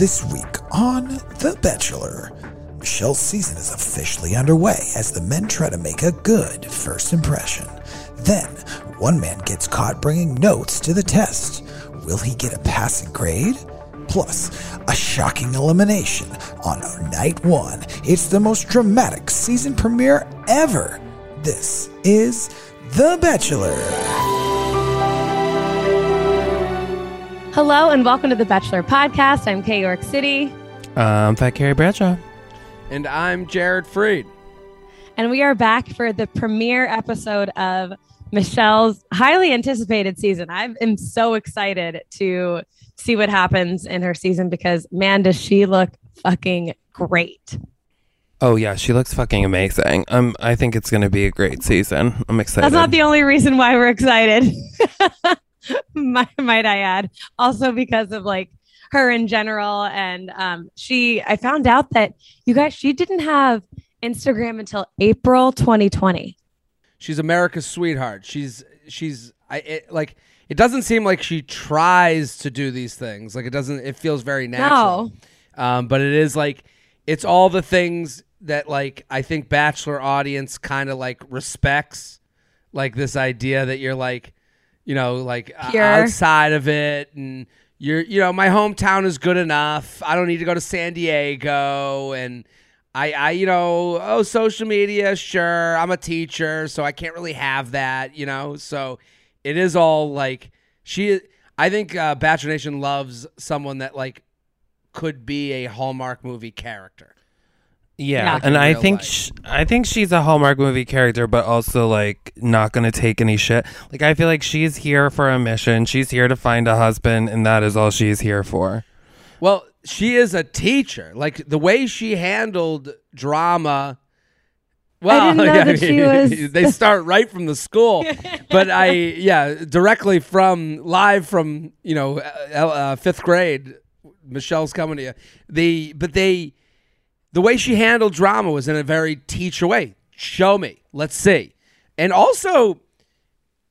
This week on The Bachelor, Michelle's season is officially underway as the men try to make a good first impression. Then, one man gets caught bringing notes to the test. Will he get a passing grade? Plus, a shocking elimination on night one. It's the most dramatic season premiere ever. This is The Bachelor. Hello and welcome to the Bachelor Podcast. I'm Kay York City, I'm Fat Carrie Bradshaw. And I'm Jared Freed. and we are back for the premiere episode of Michelle's highly anticipated season. I am so excited to see what happens in her season because man, does she look fucking great. Oh yeah, she looks fucking amazing. Um, I think it's gonna be a great season. I'm excited. That's not the only reason why we're excited. might, might I add? Also because of like her in general, and um, she. I found out that you guys she didn't have Instagram until April 2020. She's America's sweetheart. She's she's I it, like it doesn't seem like she tries to do these things. Like it doesn't it feels very natural. Um but it is like it's all the things that like I think bachelor audience kind of like respects like this idea that you're like you know like Pure. outside of it and you're you know my hometown is good enough. I don't need to go to San Diego and I, I, you know, oh, social media, sure. I'm a teacher, so I can't really have that, you know. So it is all like she. I think uh, Bachelor Nation loves someone that like could be a Hallmark movie character. Yeah, Yeah. and I think life. sh- I think she's a Hallmark movie character, but also like not gonna take any shit. Like I feel like she's here for a mission. She's here to find a husband, and that is all she's here for. Well, she is a teacher. Like the way she handled drama. Well, didn't know yeah, that she was- they start right from the school, but I, yeah, directly from live from you know uh, uh, fifth grade. Michelle's coming to you. The but they, the way she handled drama was in a very teacher way. Show me, let's see, and also,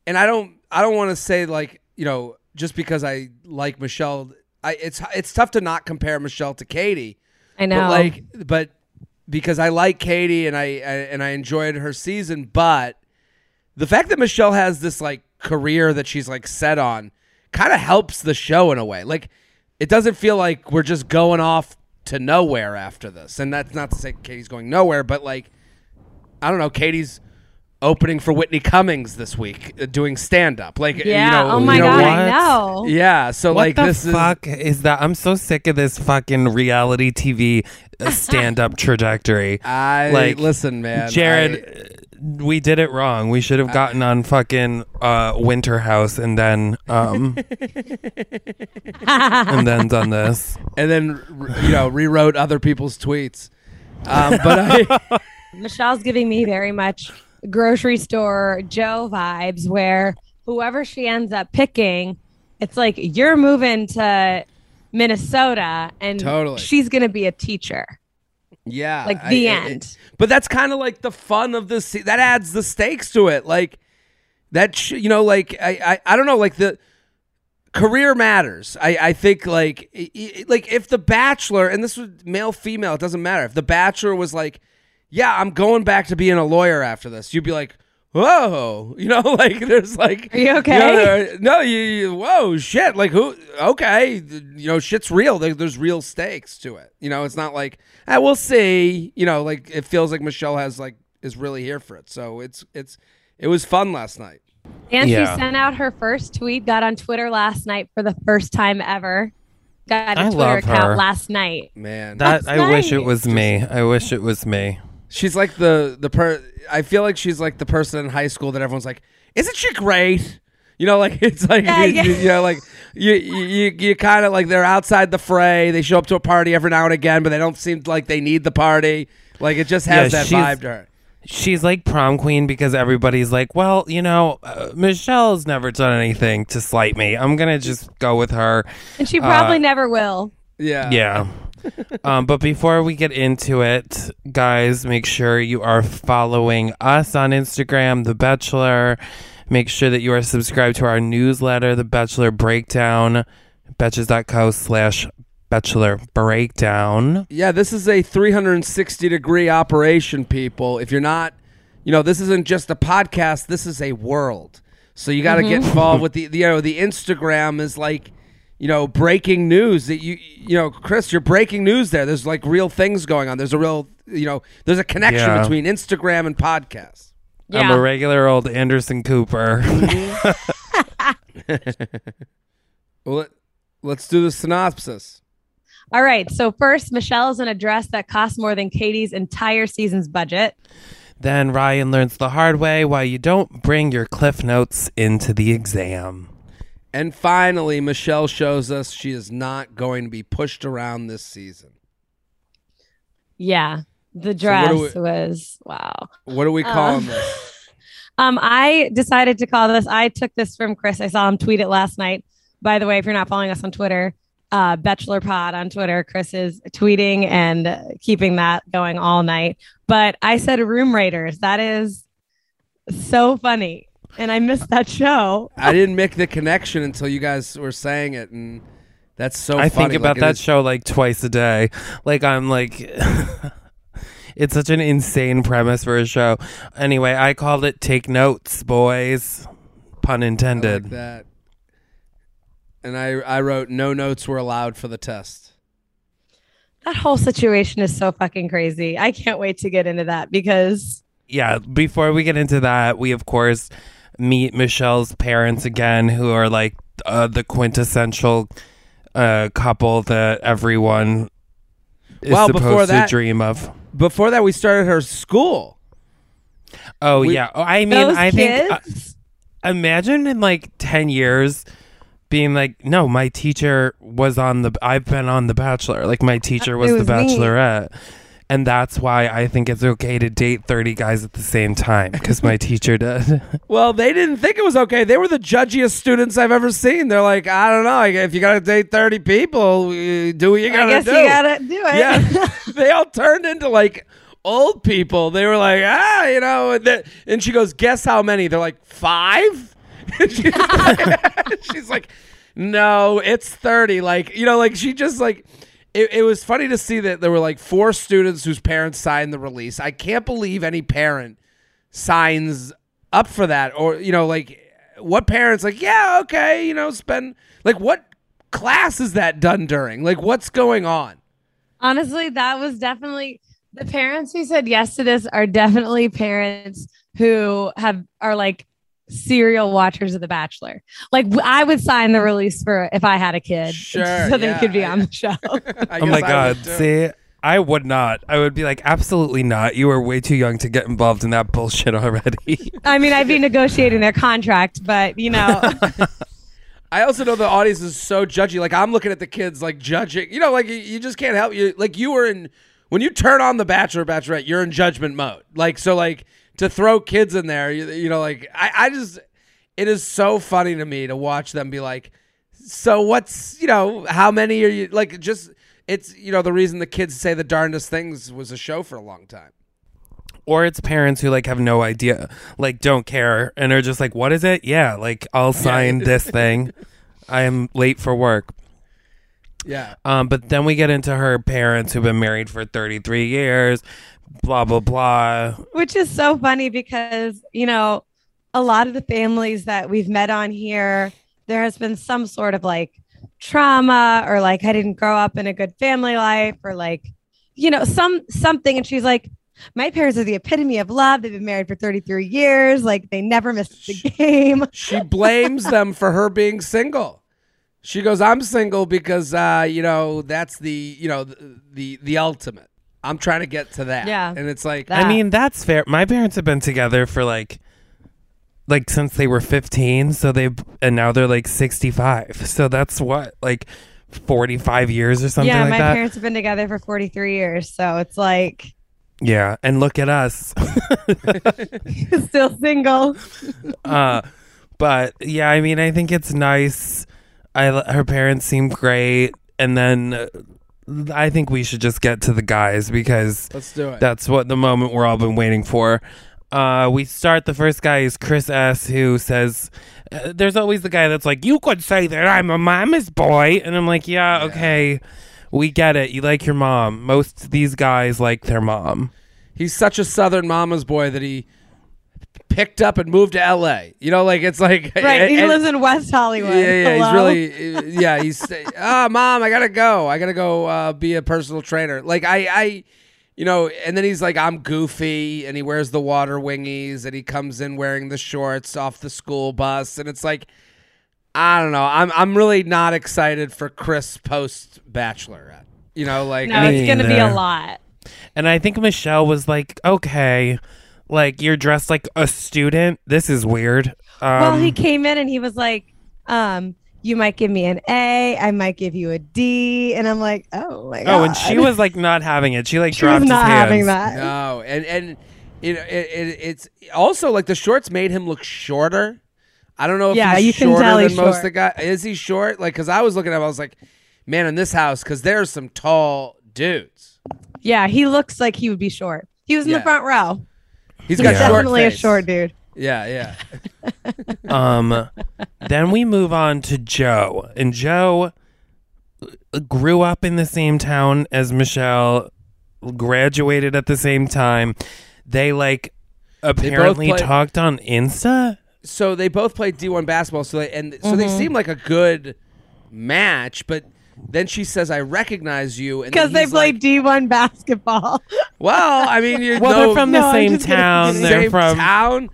and I don't, I don't want to say like you know just because I like Michelle, I it's it's tough to not compare Michelle to Katie. I know. But like, but because I like Katie and I, I and I enjoyed her season, but the fact that Michelle has this like career that she's like set on kind of helps the show in a way. Like, it doesn't feel like we're just going off to nowhere after this. And that's not to say Katie's going nowhere, but like, I don't know, Katie's opening for Whitney Cummings this week, uh, doing stand up. Like, yeah. you know, oh my you know, god, what? I know. Yeah, so What like the this fuck is, that? I'm so sick of this fucking reality TV stand up trajectory. I Like, listen, man. Jared, we did it wrong. We should have gotten on fucking uh, Winter House and then um and then done this. and then you know rewrote other people's tweets. Um, but I, Michelle's giving me very much grocery store Joe vibes where whoever she ends up picking, it's like you're moving to Minnesota and Totally. she's going to be a teacher. yeah, Like the I- end. but that's kind of like the fun of this. That adds the stakes to it. Like that, sh- you know, like I, I, I don't know, like the career matters. I, I think like, like if the Bachelor and this was male, female, it doesn't matter. If the Bachelor was like, yeah, I'm going back to being a lawyer after this, you'd be like. Whoa, you know, like there's like, Are you okay? know, there- no, you, you, whoa, shit, like who? Okay, you know, shit's real. There, there's real stakes to it. You know, it's not like, ah, we'll see. You know, like it feels like Michelle has like is really here for it. So it's it's it was fun last night. And Yeah. she sent out her first tweet, got on Twitter last night for the first time ever. Got a I Twitter love account her. last night. Man, That That's I wish it was me. I wish it was me. She's like the the per. I feel like she's like the person in high school that everyone's like, isn't she great? You know, like it's like Yeah, you, yeah. you know, like you you you kind of like they're outside the fray. They show up to a party every now and again, but they don't seem like they need the party. Like it just has Yeah, that vibe to her. She's like prom queen because everybody's like, well, you know, uh, Michelle's never done anything to slight me. I'm gonna just go with her. And she probably Uh, never will. Yeah, Yeah. Um, but before we get into it, guys, make sure you are following us on Instagram, The Bachelor. Make sure that you are subscribed to our newsletter, The Bachelor Breakdown, betches.co slash Bachelor Breakdown. Yeah, this is a 360 degree operation, people. If you're not, you know, this isn't just a podcast. This is a world. So you got to get involved with the, the, you know, the Instagram is like, you know, breaking news that you, you know, Chris, you're breaking news there. There's like real things going on. There's a real, you know, there's a connection Yeah. between Instagram and podcasts. I'm a regular old Anderson Cooper. Mm-hmm. Well, let, let's do the synopsis. All right. So first, Michelle is in a dress that costs more than Katie's entire season's budget. then Ryan learns the hard way why you don't bring your cliff notes into the exam. And finally, Michelle shows us she is not going to be pushed around this season. Yeah. The dress do we- was wow. What do we call calling this? Um, I decided to call this. I took this from Chris. I saw him tweet it last night. By the way, if you're not following us on Twitter, uh, Bachelor Pod on Twitter, Chris is tweeting and uh, keeping that going all night. But I said Room Raiders. That is so funny, and I missed that show. I didn't make the connection until you guys were saying it, and that's so. I funny. think about Like, that is- show like twice a day. Like I'm like it's such an insane premise for a show. Anyway, I called it Take Notes, boys. Pun I intended. like that. And I, I wrote no notes were allowed for the test. That whole situation is so fucking crazy. I can't wait to get into that because yeah, before we get into that, we of course meet Michelle's parents again who are like uh, the quintessential uh, couple that everyone is Well, supposed before to that- dream of. Before that, we started her school. Oh we- yeah. Oh, I mean, those I think uh, imagine in like 10 years being like no my teacher was on the i've been on the bachelor like my teacher was, Uh, It the Bachelorette. me. Bachelorette and that's why i think it's okay to date 30 guys at the same time because my teacher did Well, they didn't think it was okay. They were the judgiest students I've ever seen. They're like, I don't know. If you got to date 30 people, do what you got I to guess do. you gotta do it. yeah. they all turned into like old people. They were like, ah, you know. And, then- and she goes, guess how many? They're like, five? she's, like, she's like, no, it's 30. Like, you know, like she just like, it, it was funny to see that there were like four students whose parents signed the release. I can't believe any parent signs up for that or, you know, like what parents like, yeah, okay, you know, spend like what class is that done during? Like what's going on? Honestly, that was definitely the parents who said yes to this are definitely parents who have are like serial watchers of The Bachelor. Like I would sign the release for if I had a kid, Sure, so they yeah, could be I- on the show. I oh my I god would see i would not i would be like absolutely not you are way too young to get involved in that bullshit already I mean, I'd be negotiating their contract, but you know, I also know the audience is so judgy. Like I'm looking at the kids, like judging. You know, like you, you just can't help you. Like you were in when you turn on the Bachelor, Bachelorette, you're in judgment mode. Like so, like to throw kids in there, you, you know, like I, I just, it is so funny to me to watch them be like, so what's, you know, how many are you? Like just, it's you know the reason the kids say the darndest things was a show for a long time. or it's parents who like have no idea like don't care and are just like what is it yeah like i'll sign this thing i am late for work Yeah. um but then we get into her parents who've been married for 33 years blah blah blah. Which is so funny because you know a lot of the families that we've met on here there has been some sort of like trauma or like i didn't grow up in a good family life or like you know some something. And she's like my parents are the epitome of love. They've been married for 33 years. Like they never missed the game. She blames them for her being single. She goes, "I'm single because uh, you know that's the you know the, the the ultimate. I'm trying to get to that." Yeah. and it's like That- i mean that's fair my parents have been together for like like since they were 15 so they and now they're like 65 so that's what like 45 years or something yeah, like my that parents have been together for 43 years, so it's like yeah and look at us still single. uh but yeah i mean i think it's nice i her parents seem great and then uh, i think we should just get to the guys because Let's do it. That's what the moment we're all been waiting for. Uh, we start. The first guy is Chris S, who says, uh, "There's always the guy that's like, you could say that I'm a mama's boy," and I'm like, "Yeah, okay, we get it. You like your mom. Most of these guys like their mom. He's such a Southern mama's boy that he picked up and moved to L.A. You know, like it's like Right, he lives in West Hollywood. Yeah, yeah, Hello? he's really, yeah, he's, ah, mom, I gotta go. I gotta go uh, be a personal trainer. Like, I, I, you know, and then he's like, I'm goofy, and he wears the water wingies, and he comes in wearing the shorts off the school bus, and it's like, I don't know. I'm, I'm really not excited for Chris post Bachelorette. You know, like, No, Me it's gonna be a lot. And I think Michelle was like, "Okay, like you're dressed like a student. This is weird." Um, well, he came in and he was like, um, you might give me an A, I might give you a D, and I'm like, oh my god. oh, and she was like not having it. She like she was not his hands. having that. no, and and you know, it, it, it's also like the shorts made him look shorter. I don't know if Yeah, he's you can shorter tell than he's most of short. the guy. Is he short? Like, because I was looking at him, I was like, man, in this house, because there's some tall dudes. Yeah, he looks like he would be short. He was in Yeah. the front row. He's He's got short definitely a short dude. Yeah, yeah. Um, then we move on to Joe, and Joe grew up in the same town as Michelle, graduated at the same time. They like apparently play- talked on Insta. So they both played D1 basketball. So they and so they Mm-hmm. seem like a good match. But then she says, "I recognize you," Because they play like, D1 basketball. well, I mean, you Well, know, they're from the I'm same just kidding. town. They're same from town.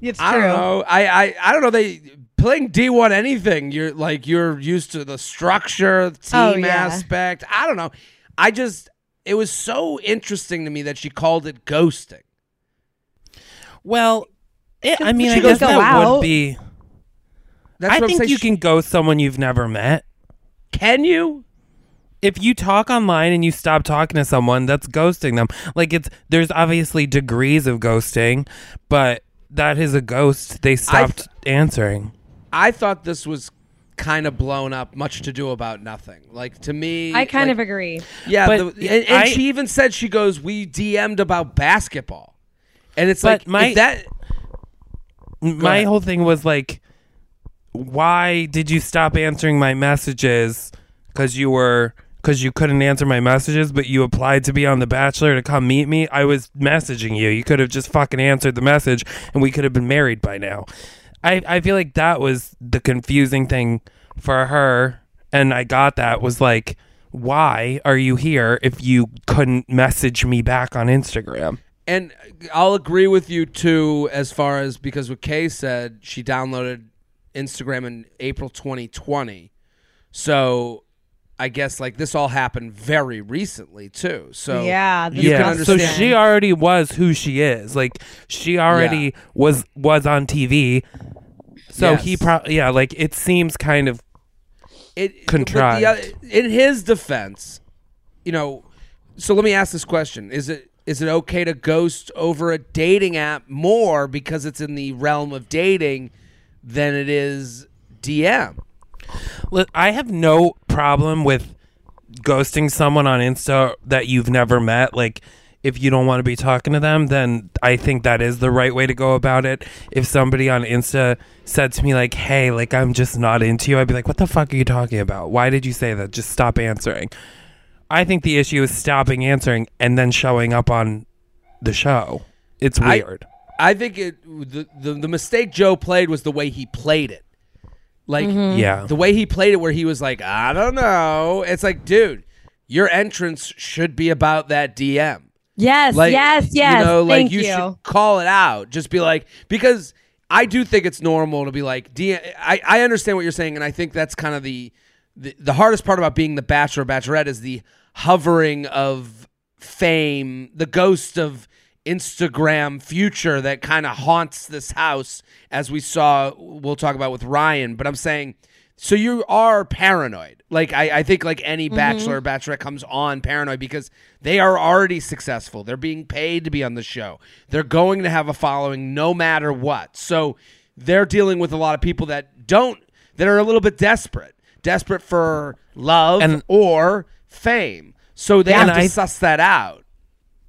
it's I don't know. I, I I don't know. They playing D one anything. You're like you're used to the structure, oh, team Oh, yeah. aspect. I don't know. I just it was so interesting to me that she called it ghosting. Well, it, I mean, I guess go that would be. That's I what I'm think saying. you She- can ghost someone you've never met. Can you? if you talk online and you stop talking to someone, that's ghosting them. Like it's there's obviously degrees of ghosting, but that is a ghost. They stopped answering. I thought this was kind of blown up, much to do about nothing. Like to me, I kind like- of agree. Yeah, But the, and, and I- she even said she goes, "We DM'd about basketball," and it's But like my- if that. My ahead. whole thing was like, why did you stop answering my messages? Because you were because you couldn't answer my messages, but you applied to be on The Bachelor to come meet me. I was messaging you. You could have just fucking answered the message, and we could have been married by now. I I feel like that was the confusing thing for her, and I got that was like. Why are you here if you couldn't message me back on Instagram? And I'll agree with you too, as far as because what Kay said, she downloaded Instagram in April 2020. So I guess like this all happened very recently too. So yeah, you is can yeah, so she already was who she is. Like she already was was on TV. So Yes. he probably yeah, like it seems kind of it but the Contrived. oth- in his defense, you know. So let me ask this question: Is it is it okay to ghost over a dating app more because it's in the realm of dating than it is DM? Li- I have no problem with ghosting someone on Insta that you've never met. Like, if you don't want to be talking to them, then I think that is the right way to go about it. If somebody on Insta said to me, like, hey, like, I'm just not into you, I'd be like, what the fuck are you talking about? Why did you say that? Just stop answering. I think the issue is stopping answering and then showing up on the show. It's weird. I think it the, the the mistake Joe played was the way he played it. Like mm-hmm. yeah. the way he played it where he was like, I don't know. It's like, dude, your entrance should be about that DM. Yes, Like yes, yes. You know, like Thank you, you. should call it out. Just be like because I do think it's normal to be like DM I, I understand what you're saying, and I think that's kind of the, the the hardest part about being the bachelor or bachelorette is the hovering of fame, the ghost of Instagram future that kind of haunts this house, as we saw. We'll talk about with Ryan, but I'm saying, so you are paranoid. Like I, I think like any mm-hmm. bachelor or bachelorette comes on paranoid because they are already successful. They're being paid to be on the show. They're going to have a following no matter what. So they're dealing with a lot of people that don't that are a little bit desperate, desperate for love And- or fame. So they Yeah, have to I- suss that out.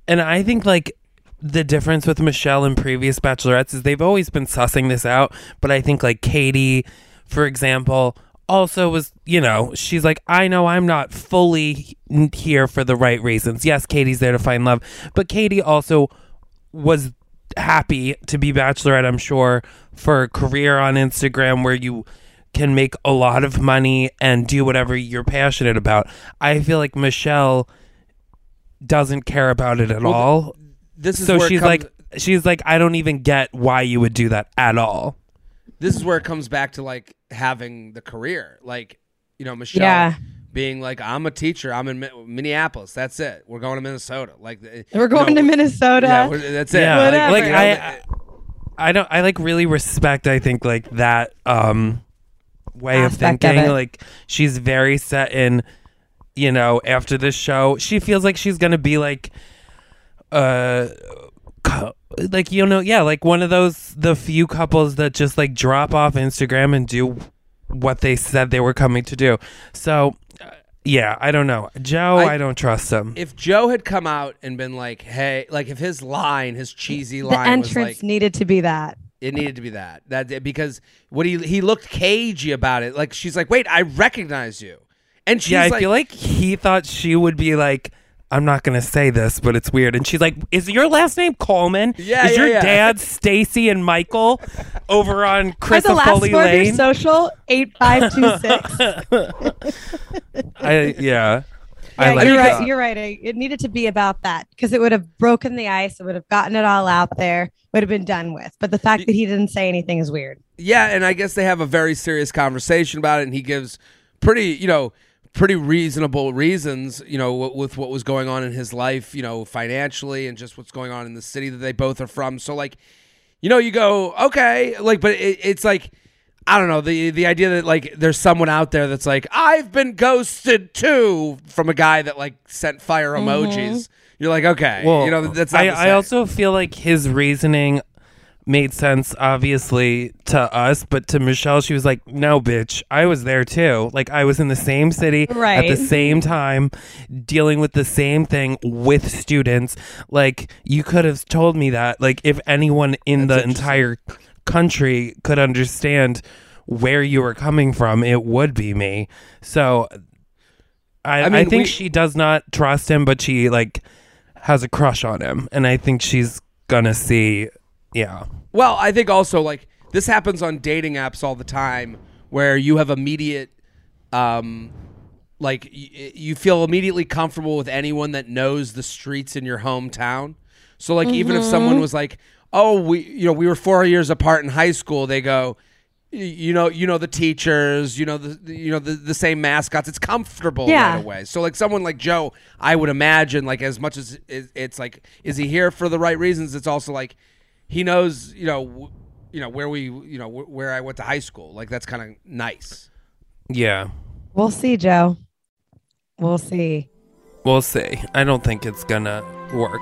And I think like the difference with Michelle and previous bachelorettes is they've always been sussing this out, but I think like Katie, for example, also was, you know, she's like, I know I'm not fully here for the right reasons. Yes, Katie's there to find love, but Katie also was happy to be bachelorette, I'm sure, for a career on Instagram where you can make a lot of money and do whatever you're passionate about. I feel like Michelle doesn't care about it at Well, all. This is So where she's comes- like she's like I don't even get why you would do that at all. this is where it comes back to like having the career. Like you know michelle Yeah. being like i'm a teacher. I'm in Mi- minneapolis. That's it. We're going to minnesota. Like We're going no, to Minnesota. yeah that's it. Yeah, Like, like you I, I don't I like really respect I think like that um way of Aspect of thinking. like she's very set in you know after this show she feels like she's going to be like uh like you know yeah like one of those the few couples that just like drop off Instagram and do what they said they were coming to do. So uh, yeah, I don't know. Joe, I- I, don't trust him. if joe had come out and been like hey like if his line his cheesy the line was entrance like needed to be that. it needed to be that that because what he he looked cagey about it like she's like wait i recognize you and she's yeah, I like, feel like he thought she would be like, I'm not gonna say this, but it's weird. And she's like, Is your last name Coleman? Yeah, Is yeah, your yeah. dad Stacy and Michael over on What's the last Foley four of your Lane? social? 8526. I yeah. Yeah, like you're that. right. You're right. It it needed to be about that because it would have broken the ice. It would have gotten it all out there. Would have been done with. But the fact that he didn't say anything is weird. Yeah, and I guess they have a very serious conversation about it, and he gives pretty, you know, pretty reasonable reasons, you know, with what was going on in his life, you know, financially, and just what's going on in the city that they both are from. So, like, you know, you go, okay, like, but it, it's like. I don't know the the idea that like there's someone out there that's like I've been ghosted too from a guy that like sent fire mm-hmm. emojis. You're like okay, Well, you know that's not I, the I also feel like his reasoning made sense, obviously, to us, but to Michelle, she was like, "No, bitch, I was there too. Like, I was in the same city at the same time, dealing with the same thing with students. Like, you could have told me that. Like, if anyone in That's the entire country could understand." Where you were coming from, it would be me. So, I, I I, think we- she does not trust him, but she like has a crush on him, and I think she's gonna see. Yeah, Well, I think also like this happens on dating apps all the time where you have immediate um like y- you feel immediately comfortable with anyone that knows the streets in your hometown. So like even if someone was like, "Oh, we you know, we were 4 years apart in high school." They go, "Y- "You know, you know the teachers, you know the the- you know the, the same mascots. It's comfortable Yeah. right away." So like someone like Joe, I would imagine like as much as it- it's like is he here for the right reasons, it's also like he knows, you know, w- you know where we, you know, wh- where I went to high school. Like that's kind of nice. yeah. We'll see, Joe. We'll see. We'll see. I don't think it's gonna work.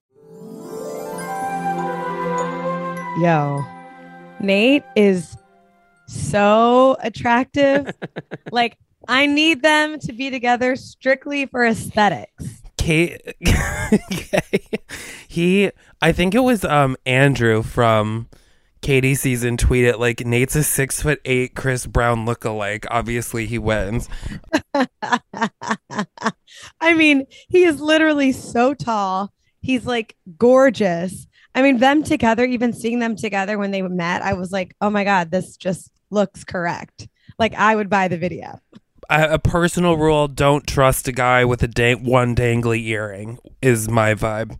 Yo, Nate is so attractive. like, I need them to be together strictly for aesthetics. Kate, he, I think it was um Andrew from Katie season tweeted like Nate's a six foot eight Chris Brown lookalike. Obviously, he wins. I mean, he is literally so tall. He's like gorgeous. I mean, them together, even seeing them together when they met, I was like, oh my God, this just looks correct. Like I would buy the video. A, a personal rule: don't trust a guy with a dang- one dangly earring. Is my vibe.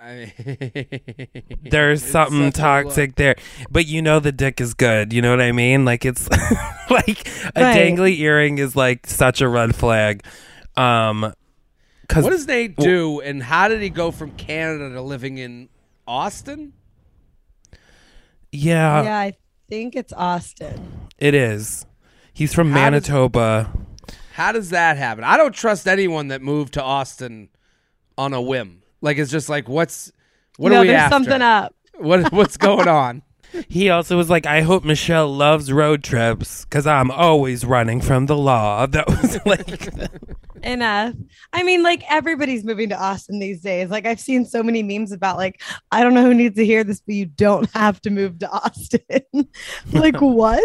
I There's something such a look. toxic there, but you know the dick is good. You know what I mean? Like it's like a Right. dangly earring is like such a red flag. Um, because What does Nate do, and how did he go from Canada to living in Austin? yeah, yeah, I think it's Austin. it is. He's from How does- Manitoba. How does that happen? I don't trust anyone that moved to Austin on a whim. Like it's just like what's what no, are we there's after? something up. What what's going on? He also was like, "I hope Michelle loves road trips because I'm always running from the law." That was like, Enough. I mean, like everybody's moving to Austin these days. Like I've seen so many memes about like, I don't know who needs to hear this, but you don't have to move to Austin. like what?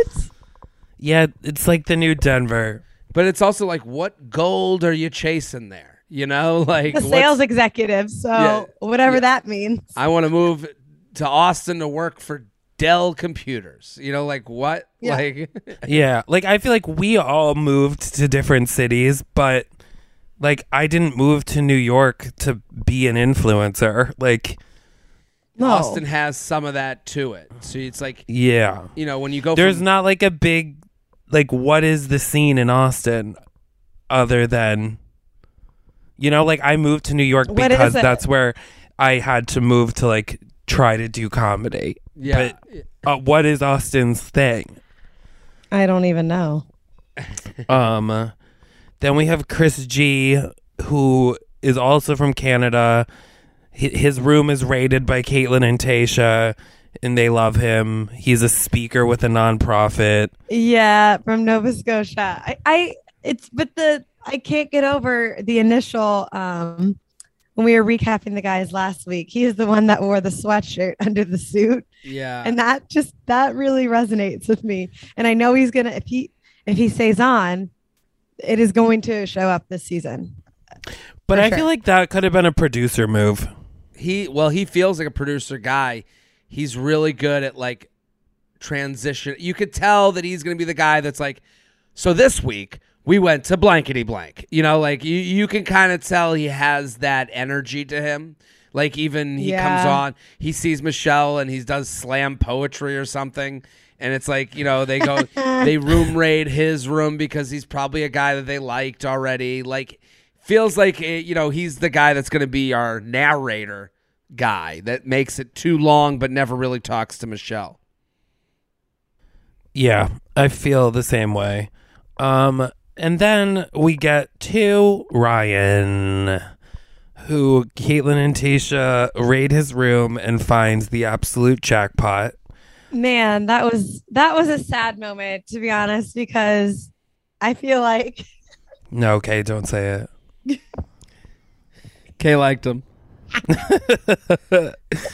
yeah, it's like the new Denver. But it's also like what gold are you chasing there? You know, like The sales executive. So Yeah. whatever Yeah. that means. I want to move to Austin to work for Dell Computers. You know, like what? Yeah. Like Yeah, like I feel like we all moved to different cities, but like I didn't move to New York to be an influencer. Like, No. Austin has some of that to it. So it's like yeah, you know when you go there's from, not like a big like what is the scene in Austin other than you know like I moved to New York because that's where I had to move to like try to do comedy. Yeah. Uh, what is Austin's thing? I don't even know. Um, then we have Chris G, who is also from Canada. Hi- His room is raided by Kaitlyn and Tayshia, and they love him. He's a speaker with a nonprofit. Yeah, from Nova Scotia. I, I it's but the I can't get over the initial um when we were recapping the guys last week. He is the one that wore the sweatshirt under the suit. yeah. And that just that really resonates with me. And I know he's gonna if he if he stays on, it is going to show up this season. But I sure. feel like that could have been a producer move. he well he feels like a producer guy he's really good at like transition you could tell that he's going to be the guy that's like so this week we went to blankety blank you know like you, you can kind of tell he has that energy to him like even he comes on he sees michelle and he does slam poetry or something and it's like you know they go they room raid his room because he's probably a guy that they liked already like feels like eh, you know he's the guy that's going to be our narrator guy that makes it too long but never really talks to Michelle. Yeah, I feel the same way. Um, and then we get to Ryan, who Kaitlyn and Tayshia raid his room and finds the absolute jackpot. Man, that was that was a sad moment to be honest, because I feel like No, okay, don't say it. Kay liked him.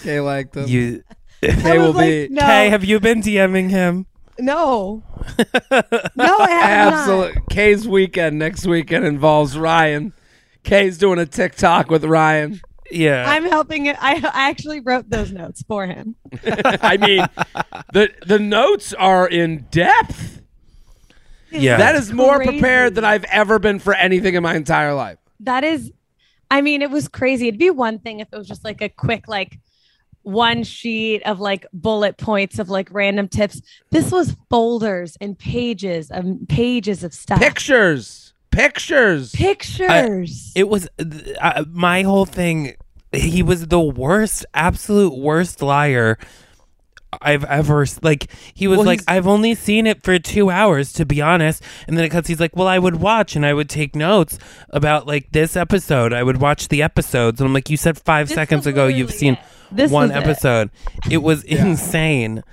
Kay liked him. You, Kay will like, be no, Kay, have you been DMing him? No, no, I have not. absolute. Kay's weekend next weekend involves Ryan. Kay's doing a TikTok with Ryan. Yeah. I'm helping it. I, I actually wrote those notes for him. I mean, the the notes are in depth. yeah. That is more Crazy. prepared than I've ever been for anything in my entire life. That is, I mean, it was crazy. It'd be one thing if it was just like a quick, like one sheet of like bullet points of like random tips. This was folders and pages of pages of stuff. Pictures, pictures. Pictures. it was uh, my whole thing. He was the worst, absolute worst liar I've ever like. He was Well, like, I've only seen it for two hours, to be honest. And then it cuts. He's like, Well, I would watch and I would take notes about like this episode. I would watch the episodes, and I'm like, You said five seconds ago you've seen it. This one was it. episode. It, was insane.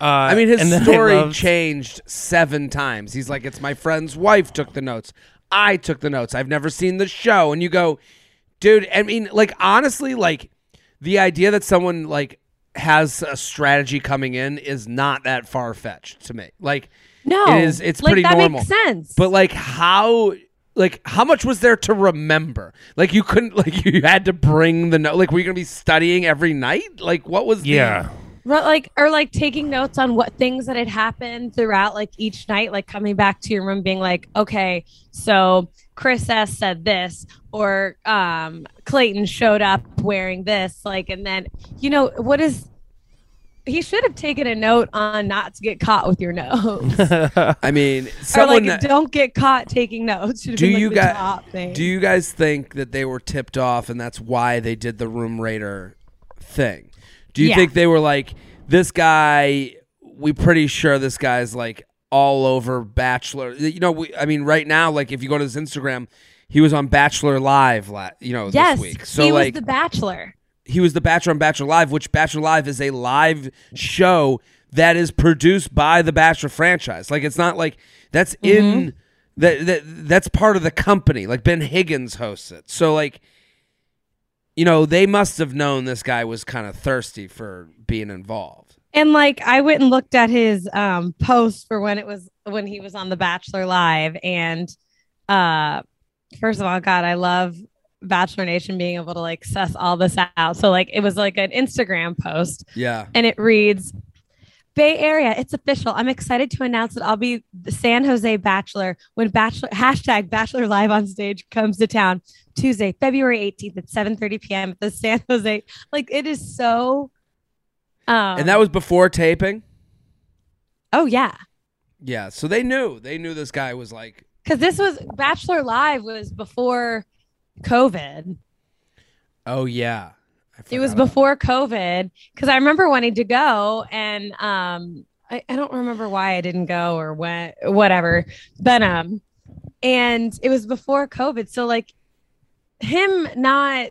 Uh, I mean, his and then I story loved- changed seven times. He's like, "It's my friend's wife took the notes. I took the notes. I've never seen the show." And you go, "Dude, I mean, like honestly, like the idea that someone like has a strategy coming in is not that far fetched to me. Like, no, it is- it's like, pretty that normal. Makes sense. but like how like how much was there to remember? Like you couldn't like you had to bring the note. Like were you gonna be studying every night? Like what was the- Yeah. Ru- like or like taking notes on what things that had happened throughout like each night like coming back to your room being like okay so chris s said this or um clayton showed up wearing this like and then you know what is he should have taken a note on not to get caught with your notes I mean, or like that- don't get caught taking notes should have do been, like, you guys do you guys think that they were tipped off and that's why they did the room raider thing? Do you Yeah. think they were like this guy we pretty sure this guy's like all over bachelor you know we, i mean right now like if you go to his instagram he was on bachelor live la- you know yes this week so he like was the bachelor he was the Bachelor on Bachelor Live, which Bachelor Live is a live show that is produced by the Bachelor franchise. Like it's not like that's in that that that's part of the company. Like Ben Higgins hosts it. So like you know, they must have known this guy was kind of thirsty for being involved. And like I went and looked at his um post for when it was when he was on The Bachelor Live and uh first of all, God, I love Bachelor Nation being able to like suss all this out. So like it was like an Instagram post Yeah. and it reads Bay Area, it's official. I'm excited to announce that I'll be the San Jose Bachelor when Bachelor hashtag Bachelor Live on stage comes to town Tuesday, February 18th at 7 30 p.m. at the San Jose. Like it is so um And that was before taping? oh yeah. Yeah. So they knew. They knew this guy was like because this was Bachelor Live was before COVID. Oh yeah. It was before COVID because I remember wanting to go and um I, I don't remember why I didn't go or when whatever, but um and it was before COVID. So like him not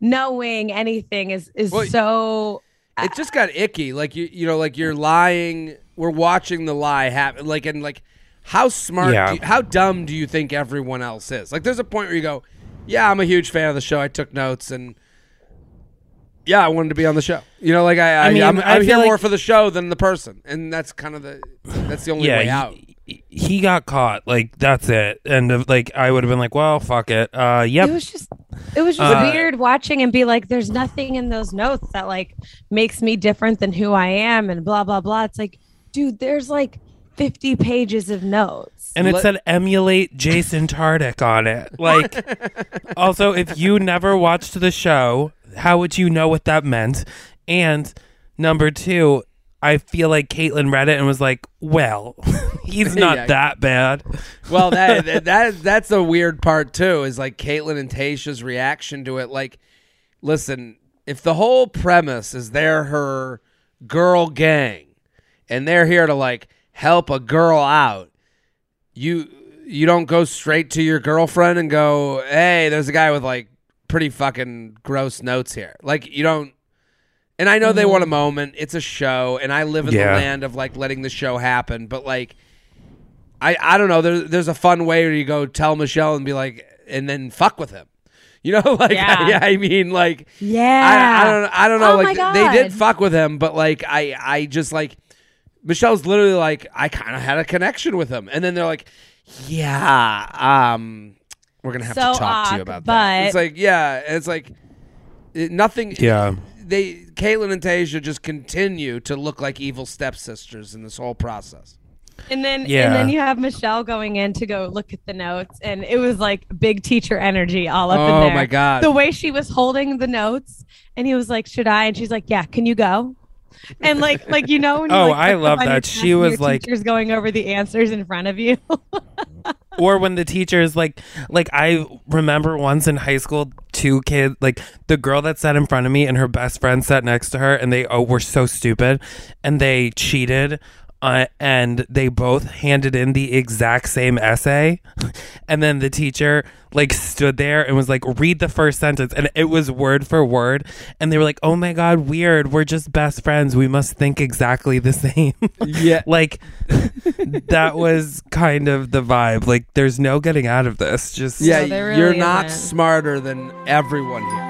knowing anything is is Well, so it just got icky. Like you, you know, like you're lying. We're watching the lie happen. Like and like, how smart, Yeah. do you- how dumb do you think everyone else is? Like, there's a point where you go, "Yeah, I'm a huge fan of the show. I took notes and." Yeah, I wanted to be on the show. You know, like I, I, I mean, I'm, I I'm here like- more for the show than the person, and that's kind of the that's the only way yeah, out. he, he got caught. Like that's it. And if, like I would have been like, well, fuck it. Uh, yep. it was just it was just Uh, weird watching and be like there's nothing in those notes that like makes me different than who i am and blah blah blah it's like dude there's like 50 pages of notes and it Let- said emulate Jason Tartick on it. Like, also, if you never watched the show, how would you know what that meant? And number two, I feel like Kaitlyn read it and was like, "Well, he's not Yeah. that bad." Well, that that- that that's a weird part too. Is like Kaitlyn and Tayshia's reaction to it. Like, listen, if the whole premise is they're her girl gang, and they're here to like help a girl out, you you don't go straight to your girlfriend and go, "Hey, there's a guy with like pretty fucking gross notes here." Like, you don't. And I know they want a mm-hmm. moment. It's a show, and I live in Yeah. the land of like letting the show happen. But like, I I don't know. There's there's a fun way where you go tell Michelle and be like, and then fuck with him. You know, like Yeah. yeah, I mean, like yeah I, I don't I don't know. Oh like they did fuck with him, but like I I just like Michelle's literally like I kind of had a connection with him, and then they're like, yeah, um, we're gonna have So to talk to you awk, about that. It's but- like yeah, and it's like it, nothing. Yeah. They Kaitlyn and Tayshia just continue to look like evil stepsisters in this whole process. and then Yeah. and then you have michelle going in to go look at the notes and it was like big teacher energy all up in Oh my God. the way she was holding the notes and he was like should i and she's like yeah can you go and like like you know you, Oh, like, I love up on your that. She was like- teacher's going over the answers in front of you or when the teachers like like i remember once in high school two kids like the girl that sat in front of me and her best friend sat next to her and they oh were so stupid and they cheated uh, and they both handed in the exact same essay. And then the teacher like stood there and was like read the first sentence. And it was word for word. And they were like oh my god weird. We're just best friends. We must think exactly the same. Yeah. like that was kind of the vibe. Like there's no getting out of this. Just Yeah, No, there you're not isn't. smarter than everyone here.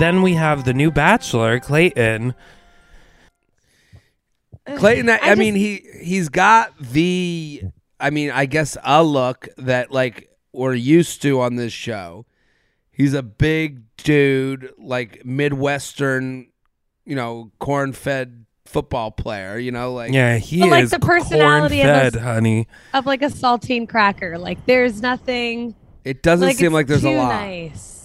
Then we have the new bachelor, Clayton. Clayton, I, I, I mean, he he's got the, I mean, I guess a look that like we're used to on this show. He's a big dude, like midwestern, you know, corn-fed football player. You know, like Yeah, he But, like, is the personality of corn-fed, us- honey. of like a saltine cracker. Like there's nothing. it doesn't like seem like there's a too lot. Nice.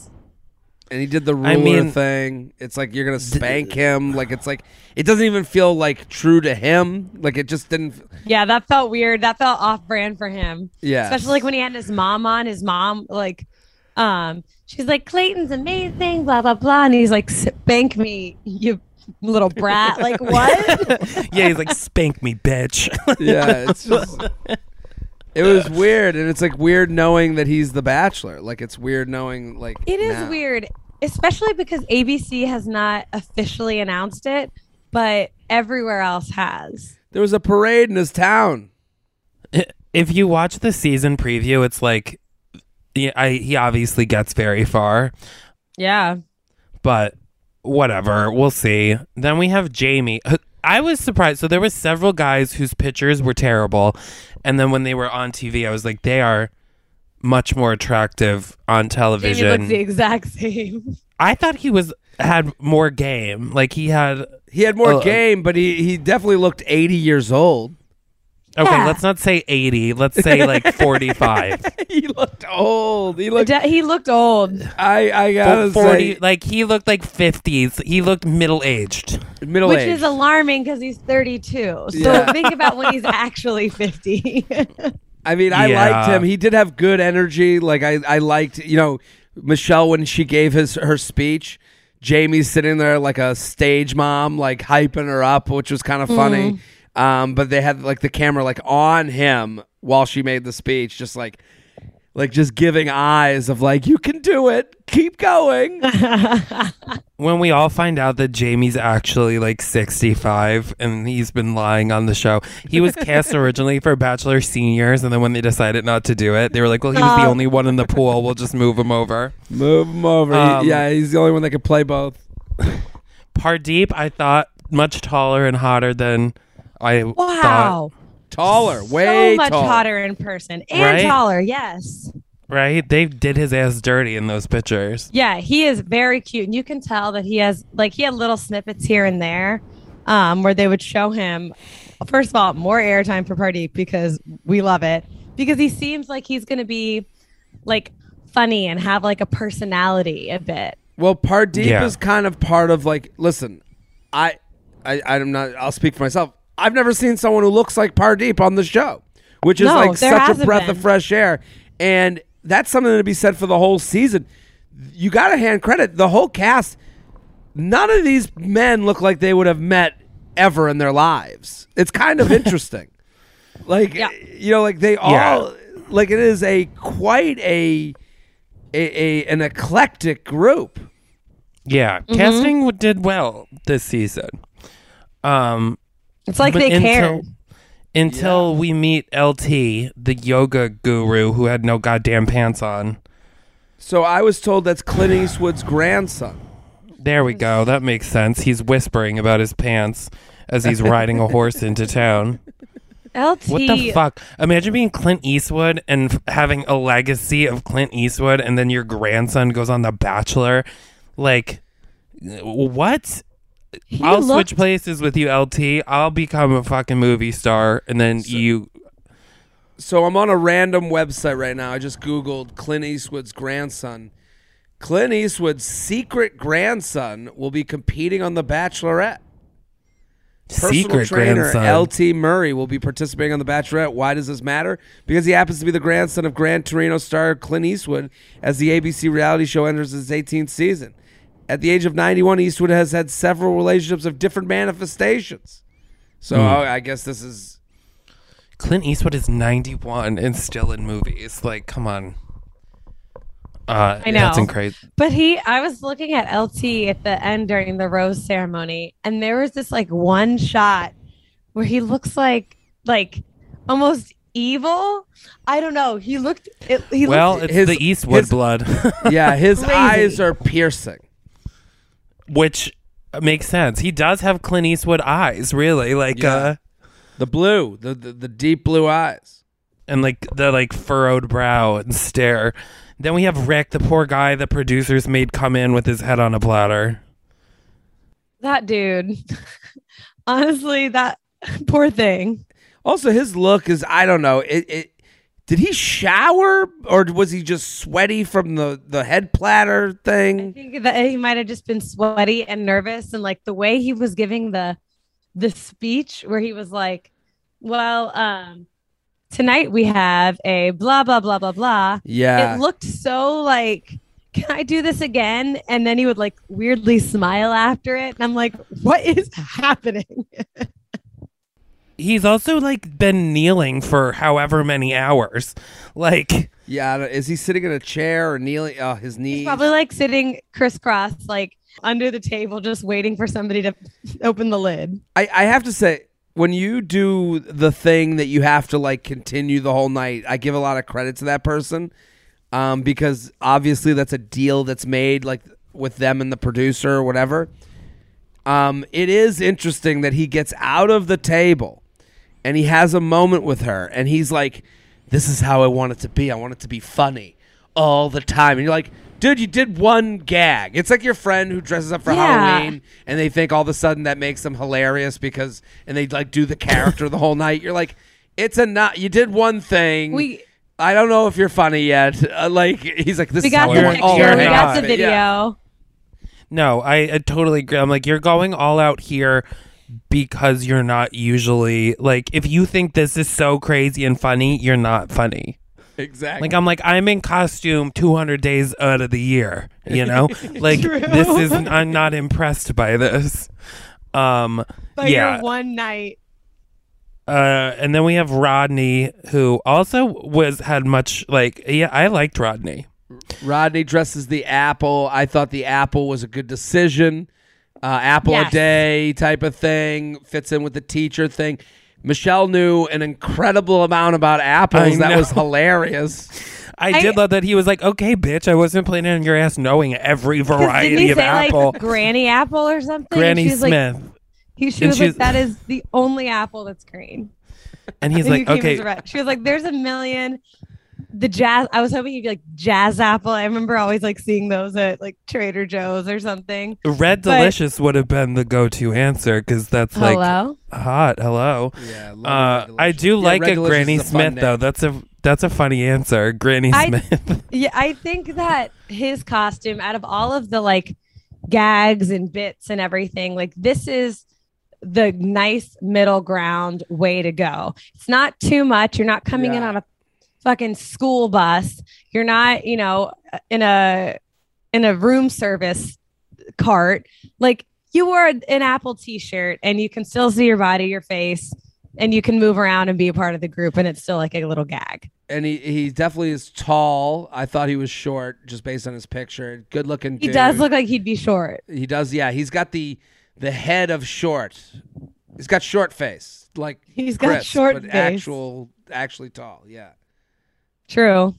And he did the ruler I mean- thing. It's like you're gonna spank him. Like it's like it doesn't even feel like true to him. Like it just didn't. Yeah, that felt weird. That felt off brand for him. Yeah, Especially like when he had his mom on. His mom like, um, she's like Clayton's amazing, blah blah blah, and he's like, spank me, you little brat. Like what? yeah, he's like, spank me, bitch. yeah. It's just. It was weird, and it's like weird knowing that he's the Bachelor. Like it's weird knowing like It is now. weird, especially because ABC has not officially announced it, but everywhere else has. There was a parade in his town. if you watch the season preview, it's like, yeah, I, he obviously gets very far, Yeah. but whatever, we'll see. Then we have Jamie. I was surprised. So there were several guys whose pictures were terrible, and then when they were on TV, I was like, they are much more attractive on television. He looks the exact same. I thought he was had more game. Like he had. He had more Uh, game, but he he definitely looked 80 years old. Okay, Yeah. let's not say eighty. Let's say like forty-five. he looked old. He looked. he looked old. I I gotta Forty. say, Like he looked like fifties. He looked middle-aged. middle aged Which age. is alarming because he's 32. So Yeah. think about when he's actually 50. I mean, I Yeah. liked him. He did have good energy. Like I, I liked, you know, Michelle when she gave his her speech. Jamie's sitting there like a stage mom, like hyping her up, which was kind of funny. Um, but they had like the camera like on him while she made the speech, just like, like just giving eyes of like, you can do it, keep going. When we all find out that Jamie's actually like sixty-five and he's been lying on the show, he was cast originally for Bachelor Seniors, and then when they decided not to do it, they were like, "Well, he was the Oh. only one in the pool. We'll just move him over." Move him over. He- Um, yeah, he's the only one that could play both. Pardeep, I thought much taller and hotter than I thought. Wow. Taller, way so much taller. hotter in person and Right? taller. Yes. Right? They did his ass dirty in those pictures. Yeah, he is very cute. And you can tell that he has, like, he had little snippets here and there um, where they would show him, first of all, more airtime for Pardeep because we love it. Because he seems like he's going to be, like, funny and have, like, a personality a bit. Well, Pardeep Yeah. is kind of part of like. Listen, I, I, I'm not. I'll speak for myself. I've never seen someone who looks like Pardeep on the show, which is No, like such a hasn't breath of fresh air, and that's something to be said for the whole season. You got to hand credit the whole cast. None of these men look like they would have met ever in their lives. It's kind of interesting. like Yeah. you know, like they all Yeah. like it is a quite a a, a an eclectic group. Yeah, Mm-hmm. casting did well this season. Um, It's like but they until- cared. until we meet LT, the yoga guru who had no goddamn pants on. So I was told that's Clint Eastwood's grandson. There we go. That makes sense. He's whispering about his pants as he's riding a horse into town. LT. What the fuck? Imagine being Clint Eastwood and f- having a legacy of Clint Eastwood, and then your grandson goes on The Bachelor. Like, what? He I'll looked- switch places with you, LT. I'll become a fucking movie star, and then you. So I'm on a random website right now. I just Googled Clint Eastwood's grandson. Clint Eastwood's secret grandson will be competing on The Bachelorette. Personal Secret trainer grandson. LT Murray will be participating on The Bachelorette. Why does this matter? Because he happens to be the grandson of Gran Torino star Clint Eastwood as the ABC reality show enters its 18th season. At the age of 91, Eastwood has had several relationships of different manifestations. So oh, I guess this is Clint Eastwood is 91 and still in movies. Like, come on. Uh, I know. That's incredible. But he, I was looking at LT at the end during the rose ceremony, and there was this like one shot where he looks like like almost evil. I don't know. He looked. It, he Well, looked, it's his- the Eastwood his- blood, yeah, his Crazy. eyes are piercing. Which makes sense. He does have Clint Eastwood eyes, really. Like, Yeah. uh, The blue, the, the the deep blue eyes. and like the like furrowed brow and stare. Then we have Rick, the poor guy the producers made come in with his head on a platter. that dude. Honestly, that poor thing. Also, his look is I don't know. It, it did he shower or was he just sweaty from the the head platter thing? I think that he might have just been sweaty and nervous, and like the way he was giving the the speech, where he was like, "Well, um, tonight we have a blah blah blah blah blah." Yeah, It looked so like, "Can I do this again?" And then he would like weirdly smile after it, and I'm like, "What is happening?" He's also like been kneeling for however many hours. Like, yeah. Is he sitting in a chair or kneeling? Oh, his knees. He's probably like sitting crisscross, like under the table, just waiting for somebody to open the lid. I, I have to say, when you do the thing that you have to like continue the whole night, I give a lot of credit to that person, um, because obviously that's a deal that's made like with them and the producer or whatever. Um, it is interesting that he gets out of the table and he has a moment with her, and he's like, "This is how I want it to be. I want it to be funny all the time." And you're like. Dude, you did one gag. It's like your friend who dresses up for Yeah. Halloween and they think all of a sudden that makes them hilarious because and they like do the character the whole night. You're like, it's a not. You did one thing. We I don't know if you're funny yet. Uh, like he's like, this we is got how the I want all picture, my we got the video. Yeah. no, I, I totally agree. I'm like, you're going all out here because you're not usually like, if you think this is so crazy and funny, you're not funny. Exactly. Like I'm like I'm in costume 200 days out of the year, you know? like True. this is I'm not impressed by this. Um But yeah. your one night. Uh and then we have Rodney who also was had much like yeah, I liked Rodney. Rodney dresses the apple. I thought the apple was a good decision. Uh, apple a day type of thing fits in with the teacher thing. Michelle knew an incredible amount about apples. I that know. was hilarious. I, I- did love that he was like, "Okay, bitch, I wasn't planning on your ass knowing every variety didn't he of say apple." like Granny Apple or something? And Granny she was like- Smith. he, she And was like, "That is the only apple that's green." and he's And like, "Okay, as a red. She was like, "There's a million. The jazz. I was hoping you'd be like jazz apple. I remember always like seeing those at like Trader Joe's or something. Red But- Delicious would have been the go-to answer because that's like Hello. hot. Hello. Yeah, Uh, I do Yeah, like Red a Delicious Granny a fun Smith though. That's a that's a funny answer, Granny I- Smith. Yeah, I think that his costume, out of all of the like gags and bits and everything, like this is the nice middle ground way to go. It's not too much. You're not coming in on a fucking school bus. You're not, you know, in a in a room service cart. Like you wore an Apple t-shirt and you can still see your body, your face, and you can move around and be a part of the group and it's still like a little gag. and he he definitely is tall. I thought he was short just based on his picture. Good looking. He dude. does look like he'd be short. He does. Yeah, he's got the the head of short. He's got short face, like He's got Chris, short but face. actual, actually tall. Yeah. True.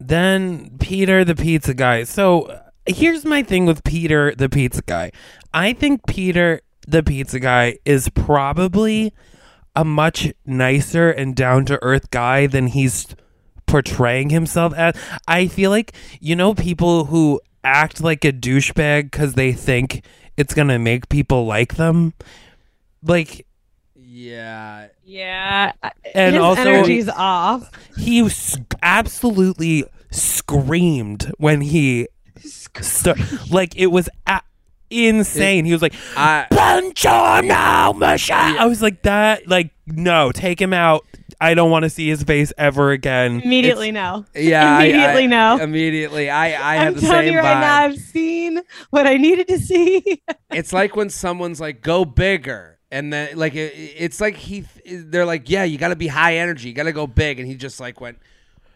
Then Peter the pizza guy. So here's my thing with Peter the pizza guy. I think Peter the pizza guy is probably a much nicer and down to earth guy than he's portraying himself as. I feel like you know people who act like a douchebag because they think it's gonna make people like them. Like Yeah. Yeah. And His also- energy's off. he s- absolutely screamed when he st- like it was a- insane. he was like, I "Buongiorno, Michelle." I was like, "That, like, no, take him out. I don't want to see his face ever again." Immediately no. yeah. Immediately I, no. Immediately. I I have I'm the telling same you right vibe. now, I've seen what I needed to see. it's like when someone's like go bigger and then like it, it's like he they're like yeah you got to be high energy you got to go big. And he just like went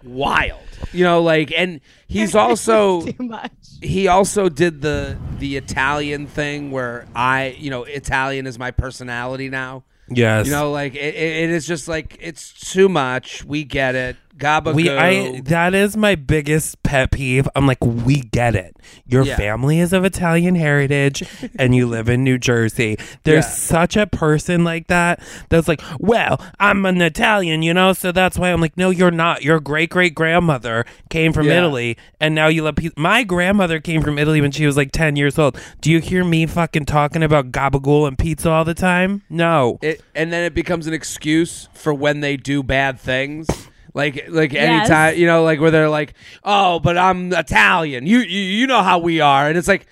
wild. You know like and he's also too much. he also did the the Italian thing where I you know Italian is my personality now. Yes, you know like it, it it is just like it's too much. We get it gabagool we. I that is my biggest pet peeve. I'm like, we get it. Your Yeah. family is of Italian heritage, and you live in New Jersey. There's Yeah. such a person like that. That's like, well, I'm an Italian, you know, so that's why I'm like, no, you're not. Your great great grandmother came from Yeah. Italy, and now you love pizza. My grandmother came from Italy when she was like 10 years old. Do you hear me fucking talking about gabagool and pizza all the time? No. it and then it becomes an excuse for when they do bad things like like Yes. anytime you know like where they're like oh but i'm italian you you, you know how we are and it's like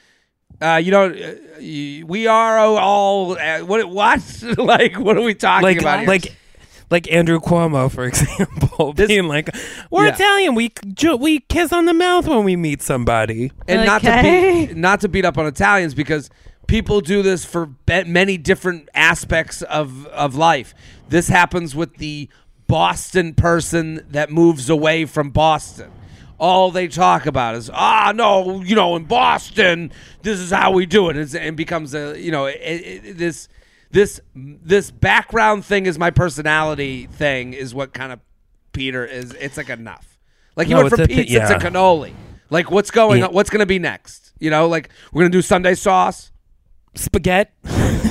uh, you know, uh, y- we are all uh, what? What? like, what are we talking like about? here? like like Andrew Cuomo, for example, This- being like, "We're Yeah. Italian. We ju- we kiss on the mouth when we meet somebody." and not to be not to beat up on Italians because people do this for be- many different aspects of of life. This happens with the Boston person that moves away from Boston. All they talk about is ah no, you know, in Boston, this is how we do it, It's, and becomes a you know it, it, this this this background thing is my personality thing is what kind of Peter is. It's like enough. Like he No, went it's from pizza to cannoli. Like what's going Yeah. on? What's going to be next? You know, like we're going to do Sunday sauce. Spaghetti.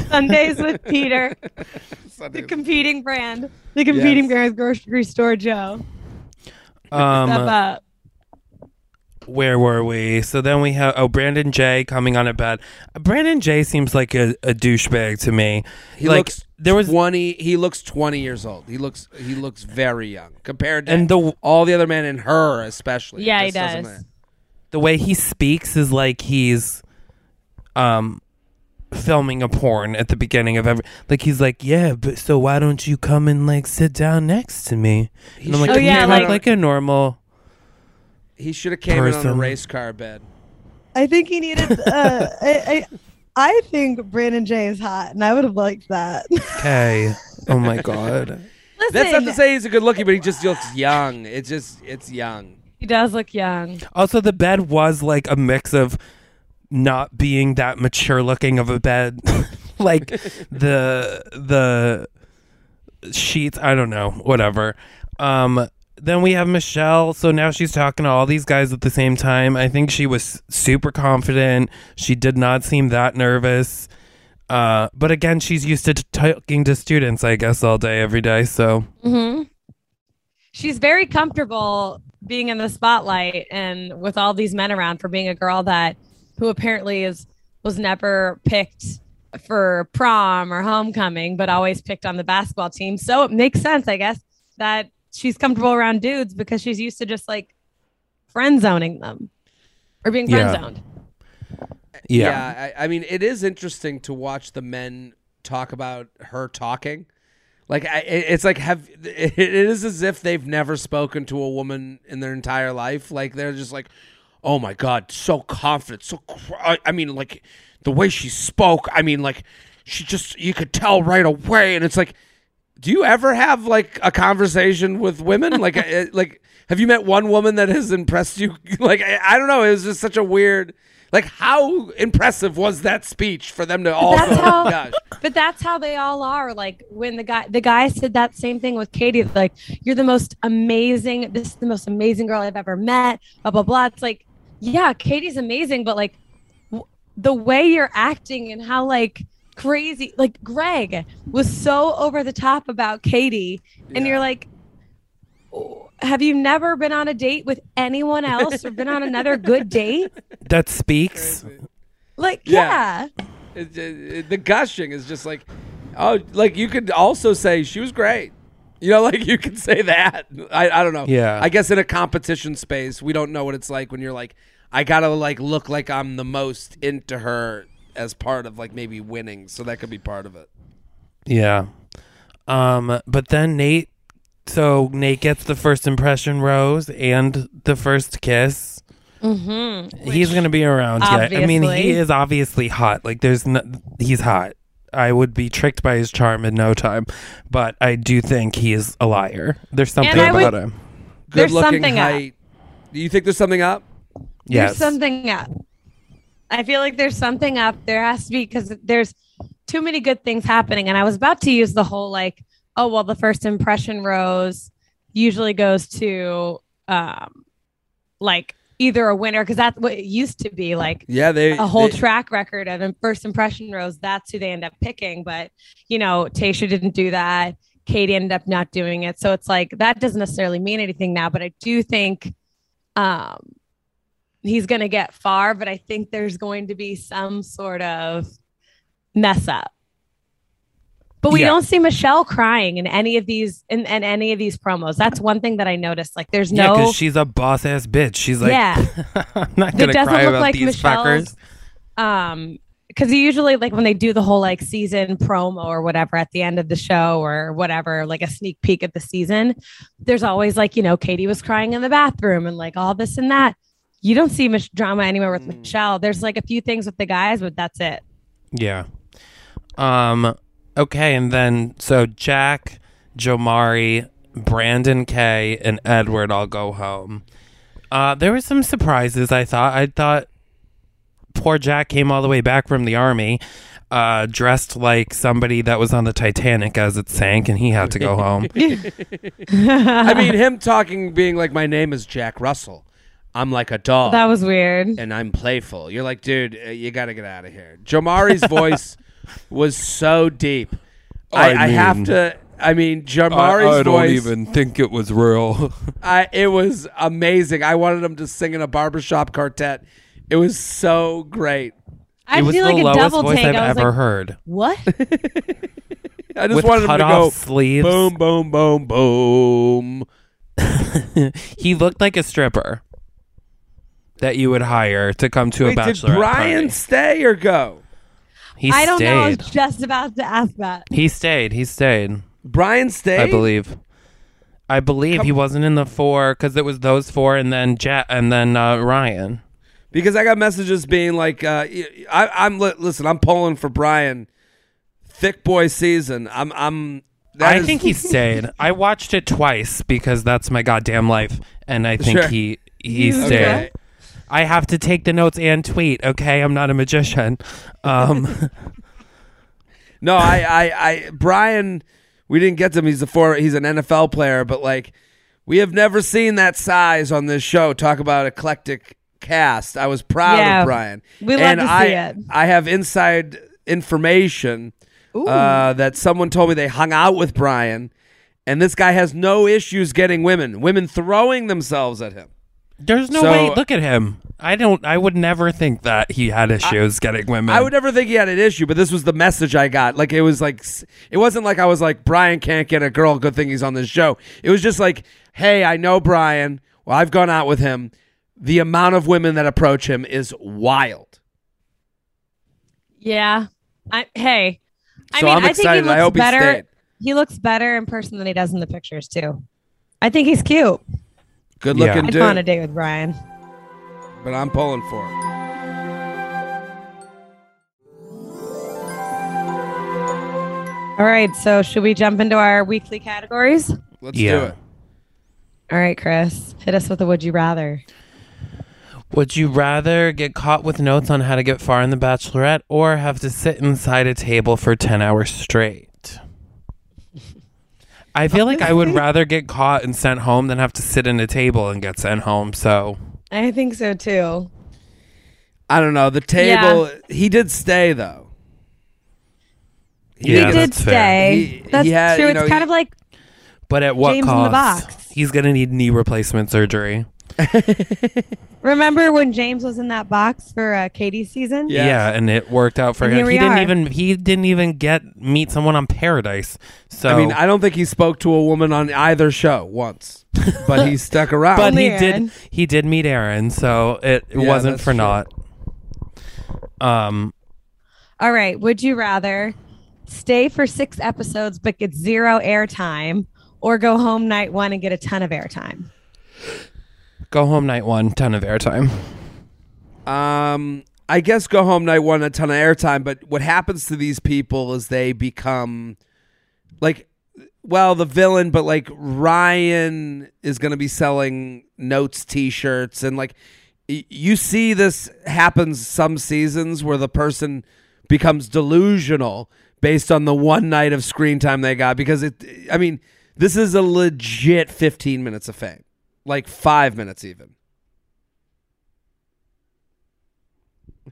Sundays with Peter, the competing brand, the competing Yes. brand with grocery store Joe. Step Um, up. where were we? So then we have oh Brandon J coming on at bed. Brandon J seems like a, a douchebag to me. He like looks there was twenty. He looks twenty years old. He looks he looks very young compared to And the- all the other men and her especially. Yeah, It he doesn't does. matter. the way he speaks is like he's um filming a porn at the beginning of every like he's like yeah but so why don't you come and like sit down next to me and i'm like should- can Oh, yeah, you like- talk like a normal He should have came in on a race car bed. I think he needed. Uh, I, I I think Brandon J is hot, and I would have liked that. okay oh my god Listen, That's not to say he's a good looking, but he just looks young. It's just it's young. he does look young. also the bed was like a mix of not being that mature looking of a bed. Like the the sheets i don't know whatever. Um then we have michelle. So now she's talking to all these guys at the same time. I think she was super confident. She did not seem that nervous. Uh but again she's used to t- talking to students i guess all day every day so. Hmm She's very comfortable being in the spotlight and with all these men around for being a girl that who apparently is was never picked for prom or homecoming, but always picked on the basketball team. So it makes sense, I guess, that she's comfortable around dudes because she's used to just like friend zoning them or being friend Yeah. zoned. yeah, I, I mean, it is interesting to watch the men talk about her talking. Like, I, it's like have it is as if they've never spoken to a woman in their entire life. Like they're just like, oh my god, so confident, so. cr- I, mean, like the way she spoke. I mean, like she just you could tell right away, and it's like do you ever have like a conversation with women? Like, uh, like, have you met one woman that has impressed you? Like, I, I don't know. It was just such a weird. Like, how impressive was that speech for them to all? that's go, how- gosh. But that's how they all are. Like when the guy the guy said that same thing with Katie, like, you're the most amazing, this is the most amazing girl I've ever met, blah blah blah. It's like, yeah, Katie's amazing, but like w- the way you're acting and how like crazy like Greg was so over the top about Katie, and you're like "Oh, have you never been on a date with anyone else or been on another good date? That speaks. Like, Yeah. yeah. It- it- uh, it- the gushing is just like, oh, like you could also say she was great. You know, like you can say that. I, I don't know. Yeah. I guess in a competition space, we don't know what it's like when you're like, I gotta like look like I'm the most into her as part of like maybe winning. So that could be part of it. Yeah. Um, but then Nate so Nate gets the first impression rose and the first kiss. Mm-hmm. he's gonna be around yet. I mean, he is obviously hot. Like there's no, he's hot. I would be tricked by his charm in no time, but I do think he is a liar. There's something I would- about him. Good There's looking something up. Do you think there's something up? Yes. There's something up. I feel like there's something up. There has to be because there's too many good things happening. And I was about to use the whole like, oh well, the first impression rose usually goes to um like either a winner because that's what it used to be like Yeah, they a whole they- track record of first impression rose. That's who they end up picking. But you know, Tayshia didn't do that. Katie ended up not doing it. So it's like that doesn't necessarily mean anything now. But I do think um he's gonna get far, but I think there's going to be some sort of mess up. But we Yeah. don't see Michelle crying in any of these in, in any of these promos. That's one thing that I noticed. Like there's no Yeah, because she's a boss ass bitch. She's like, Yeah. I'm not It gonna doesn't cry look about like these Michelle's- fuckers. um because usually like when they do the whole like season promo or whatever at the end of the show or whatever like a sneak peek at the season there's always like you know katie was crying in the bathroom and like all this and that you don't see much drama anywhere with Mm. michelle there's like a few things with the guys but that's it Yeah. Um. Okay, and then so Jack, Jomari, Brandon K, and Edward all go home. Uh, there were some surprises. I thought. I thought poor Jack came all the way back from the army, uh, dressed like somebody that was on the Titanic as it sank, and he had to go home. I mean, him talking, being like, "My name is Jack Russell. I'm like a dog." that was weird and I'm playful. You're like, dude, uh, you got to get out of here. Jomari's voice was so deep. I, I I, have to. I mean, Jomari's I, I don't voice. Even think it was real. I, it was amazing. I wanted him to sing in a barbershop quartet. It was so great. i it was feel the like a lowest double voice take I've i ever like heard. what I just With wanted him to off go sleeves. boom, boom, boom, boom. he looked like a stripper that you would hire to come to Wait, a did bachelor. Brian stay or go? He i don't know i was just about to ask that He stayed. He stayed. Brian stayed. I believe. I believe he wasn't in the four because it was those four and then Jet and then uh, Ryan. because I got messages being like, uh, I, "I'm li- listen. I'm pulling for Brian. Thick boy season. I'm. I'm. that I is- think he stayed. I watched it twice because that's my goddamn life, and I think Sure. he he stayed. Okay. I have to take the notes and tweet. Okay, I'm not a magician. Um, No, I, I, I, Brian. We didn't get to him. He's a four. He's an NFL player, but like, we have never seen that size on this show. Talk about eclectic cast. I was proud Yeah. of Brian. We love and to see I, it. I have inside information uh, that someone told me they hung out with Brian, and this guy has no issues getting women. Women throwing themselves at him. There's no So- way. Look at him. I don't. I would never think that he had issues getting women. I would never think he had an issue, but this was the message I got. Like it was like s- it wasn't like I was like Brian can't get a girl. Good thing he's on this show. It was just like, hey, I know Brian. Well, I've gone out with him. The amount of women that approach him is wild. yeah i hey i So mean I'm i think he excited. looks I hope he better stayed. he looks better in person than he does in the pictures too i think he's cute Good Yeah. looking i'd dude. go on a date with brian but I'm pulling for him. All right. So should we jump into our weekly categories? Let's Yeah. do it. All right, Chris, hit us with a would you rather. Would you rather get caught with notes on how to get far in The Bachelorette or have to sit inside a table for 10 hours straight? I feel like I would rather get caught and sent home than have to sit in a table and get sent home. So, I think so too. I don't know. The table. He did stay though. yeah, he did that's fair. stay. He- That's he had- true. you it's kind he- of like But at what James in cost? the box. He's going to need knee replacement surgery. remember when James was in that box for uh, Katie's season? Yeah. Yeah, and it worked out for And him. here we He didn't are. even he didn't even get meet someone on Paradise. So I mean, I don't think he spoke to a woman on either show once, but he stuck around. but he Only did he did meet Aaron, so it, it Yeah, wasn't that's for true. naught. Um All right. Would you rather stay for six episodes but get zero airtime, or go home night one and get a ton of airtime? Go home night one, ton of airtime. Um, I guess go home night one a ton of airtime, but what happens to these people is they become like, well, the villain, but like Ryan is going to be selling notes, T-shirts, and like y- you see this happens some seasons where the person becomes delusional based on the one night of screen time they got because it. I mean, this is a legit fifteen minutes of fame, like five minutes even.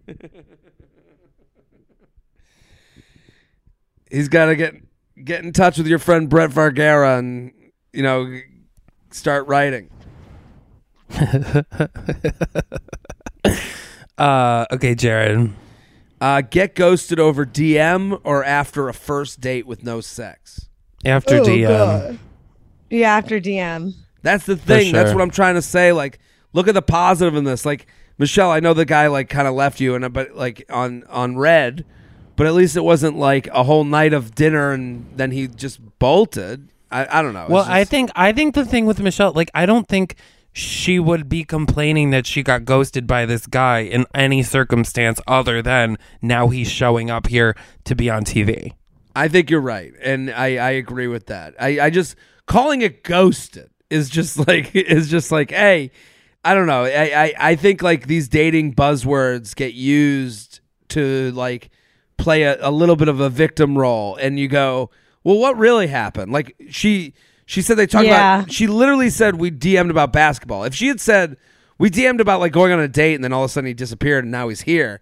He's got to get get in touch with your friend Brett Vargara and you know start writing. Uh okay, Jared. Uh, get ghosted over DM or after a first date with no sex. After Oh, DM. God. Yeah, after DM. That's the thing. That's what I'm trying to say. Like, look at the positive in this. Like, Michelle, I know the guy like kind of left you, and uh, but like on on red, but at least it wasn't like a whole night of dinner and then he just bolted. I, I don't know. Well, I think I think the thing with Michelle, like I don't think she would be complaining that she got ghosted by this guy in any circumstance other than now he's showing up here to be on TV. I think you're right, and I, I agree with that. I, I just calling it ghosted is just like is just like hey, I don't know. I, I I think like these dating buzzwords get used to like play a, a little bit of a victim role, and you go, well, what really happened? Like she she said they talked Yeah. about. She literally said we DM'd about basketball. If she had said we DM'd about like going on a date, and then all of a sudden he disappeared, and now he's here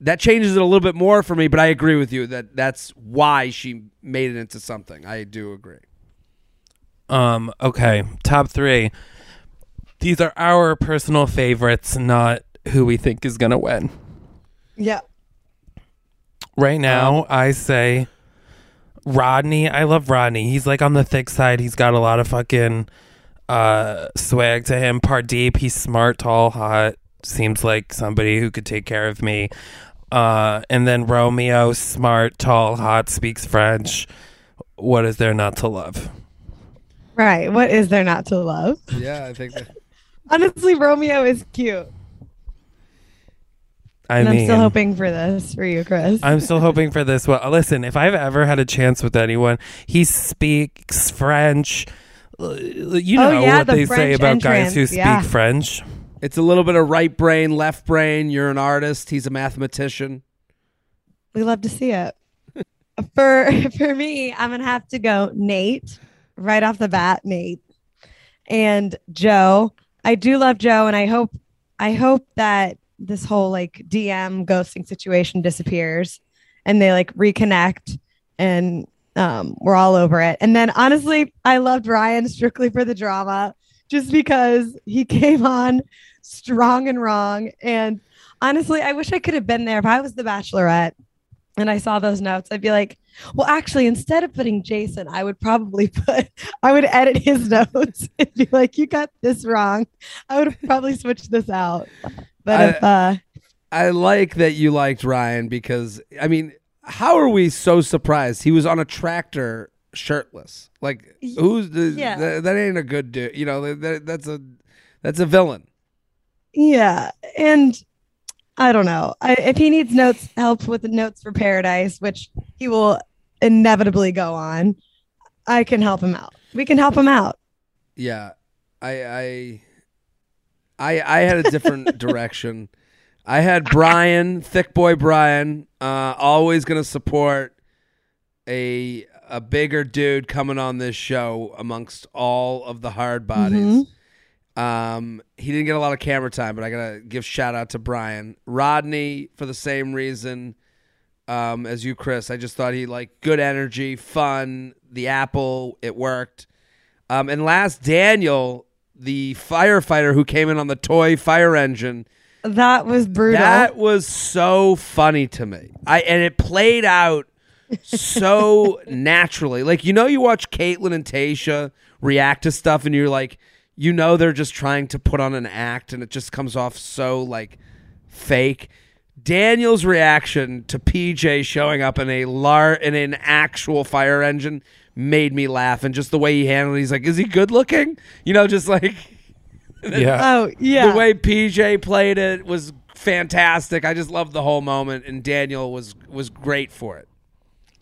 that changes it a little bit more for me, but I agree with you that that's why she made it into something. I do agree. Um, okay, top three. These are our personal favorites, not who we think is gonna win. Yeah. Right now, I say Rodney. I love Rodney. He's like on the thick side. He's got a lot of fucking uh, swag to him. Pardeep, he's smart, tall, hot. Seems like somebody who could take care of me. Uh, and then Romeo, smart, tall, hot, speaks French. What is there not to love? Right. What is there not to love? Yeah, I think that. Honestly, Romeo is cute. I and mean, I'm still hoping for this for you, Chris. I'm still hoping for this. Well, listen, if I've ever had a chance with anyone, he speaks French. Uh, You Oh, know yeah, what the they say French about guys who speak yeah. French. It's a little bit of right brain, left brain. You're an artist. He's a mathematician. we love to see it. for for me, I'm gonna have to go Nate right off the bat, Nate and Joe. I do love Joe, and I hope I hope that this whole like DM ghosting situation disappears and they like reconnect and um, we're all over it. And then honestly, I loved Ryan strictly for the drama, just because he came on strong and wrong. And honestly, I wish I could have been there if I was the Bachelorette and I saw those notes. I'd be like, well, actually, instead of putting Jason, I would probably put, I would edit his notes and be like, you got this wrong. I would have probably switched this out. But I- if, uh, I like that you liked Ryan because I mean, how are we so surprised? He was on a tractor shirtless. Like who's the, Yeah. that, that ain't a good dude. You know, that, that, that's a that's a villain. Yeah, and I don't know I, if he needs notes help with the notes for Paradise, which he will inevitably go on, I can help him out. We can help him out. Yeah, I I I, I had a different direction. I had Brian, thick boy Brian, uh, always gonna support a a bigger dude coming on this show amongst all of the hard bodies. Um, he didn't get a lot of camera time, but I gotta give shout out to Brian Rodney for the same reason um, as you, Chris. I just thought he like good energy, fun. The apple, it worked. Um, and last, Daniel, the firefighter who came in on the toy fire engine. That was brutal. That was so funny to me. I and it played out so naturally. Like you know, you watch Kaitlyn and Tayshia react to stuff, and you're like, you know, they're just trying to put on an act, and it just comes off so like fake. Daniel's reaction to PJ showing up in a lar in an actual fire engine made me laugh, and just the way he handled. it, He's like, "Is he good looking?" You know, just like Yeah. oh yeah. the way PJ played it was fantastic. I just loved the whole moment, and Daniel was was great for it.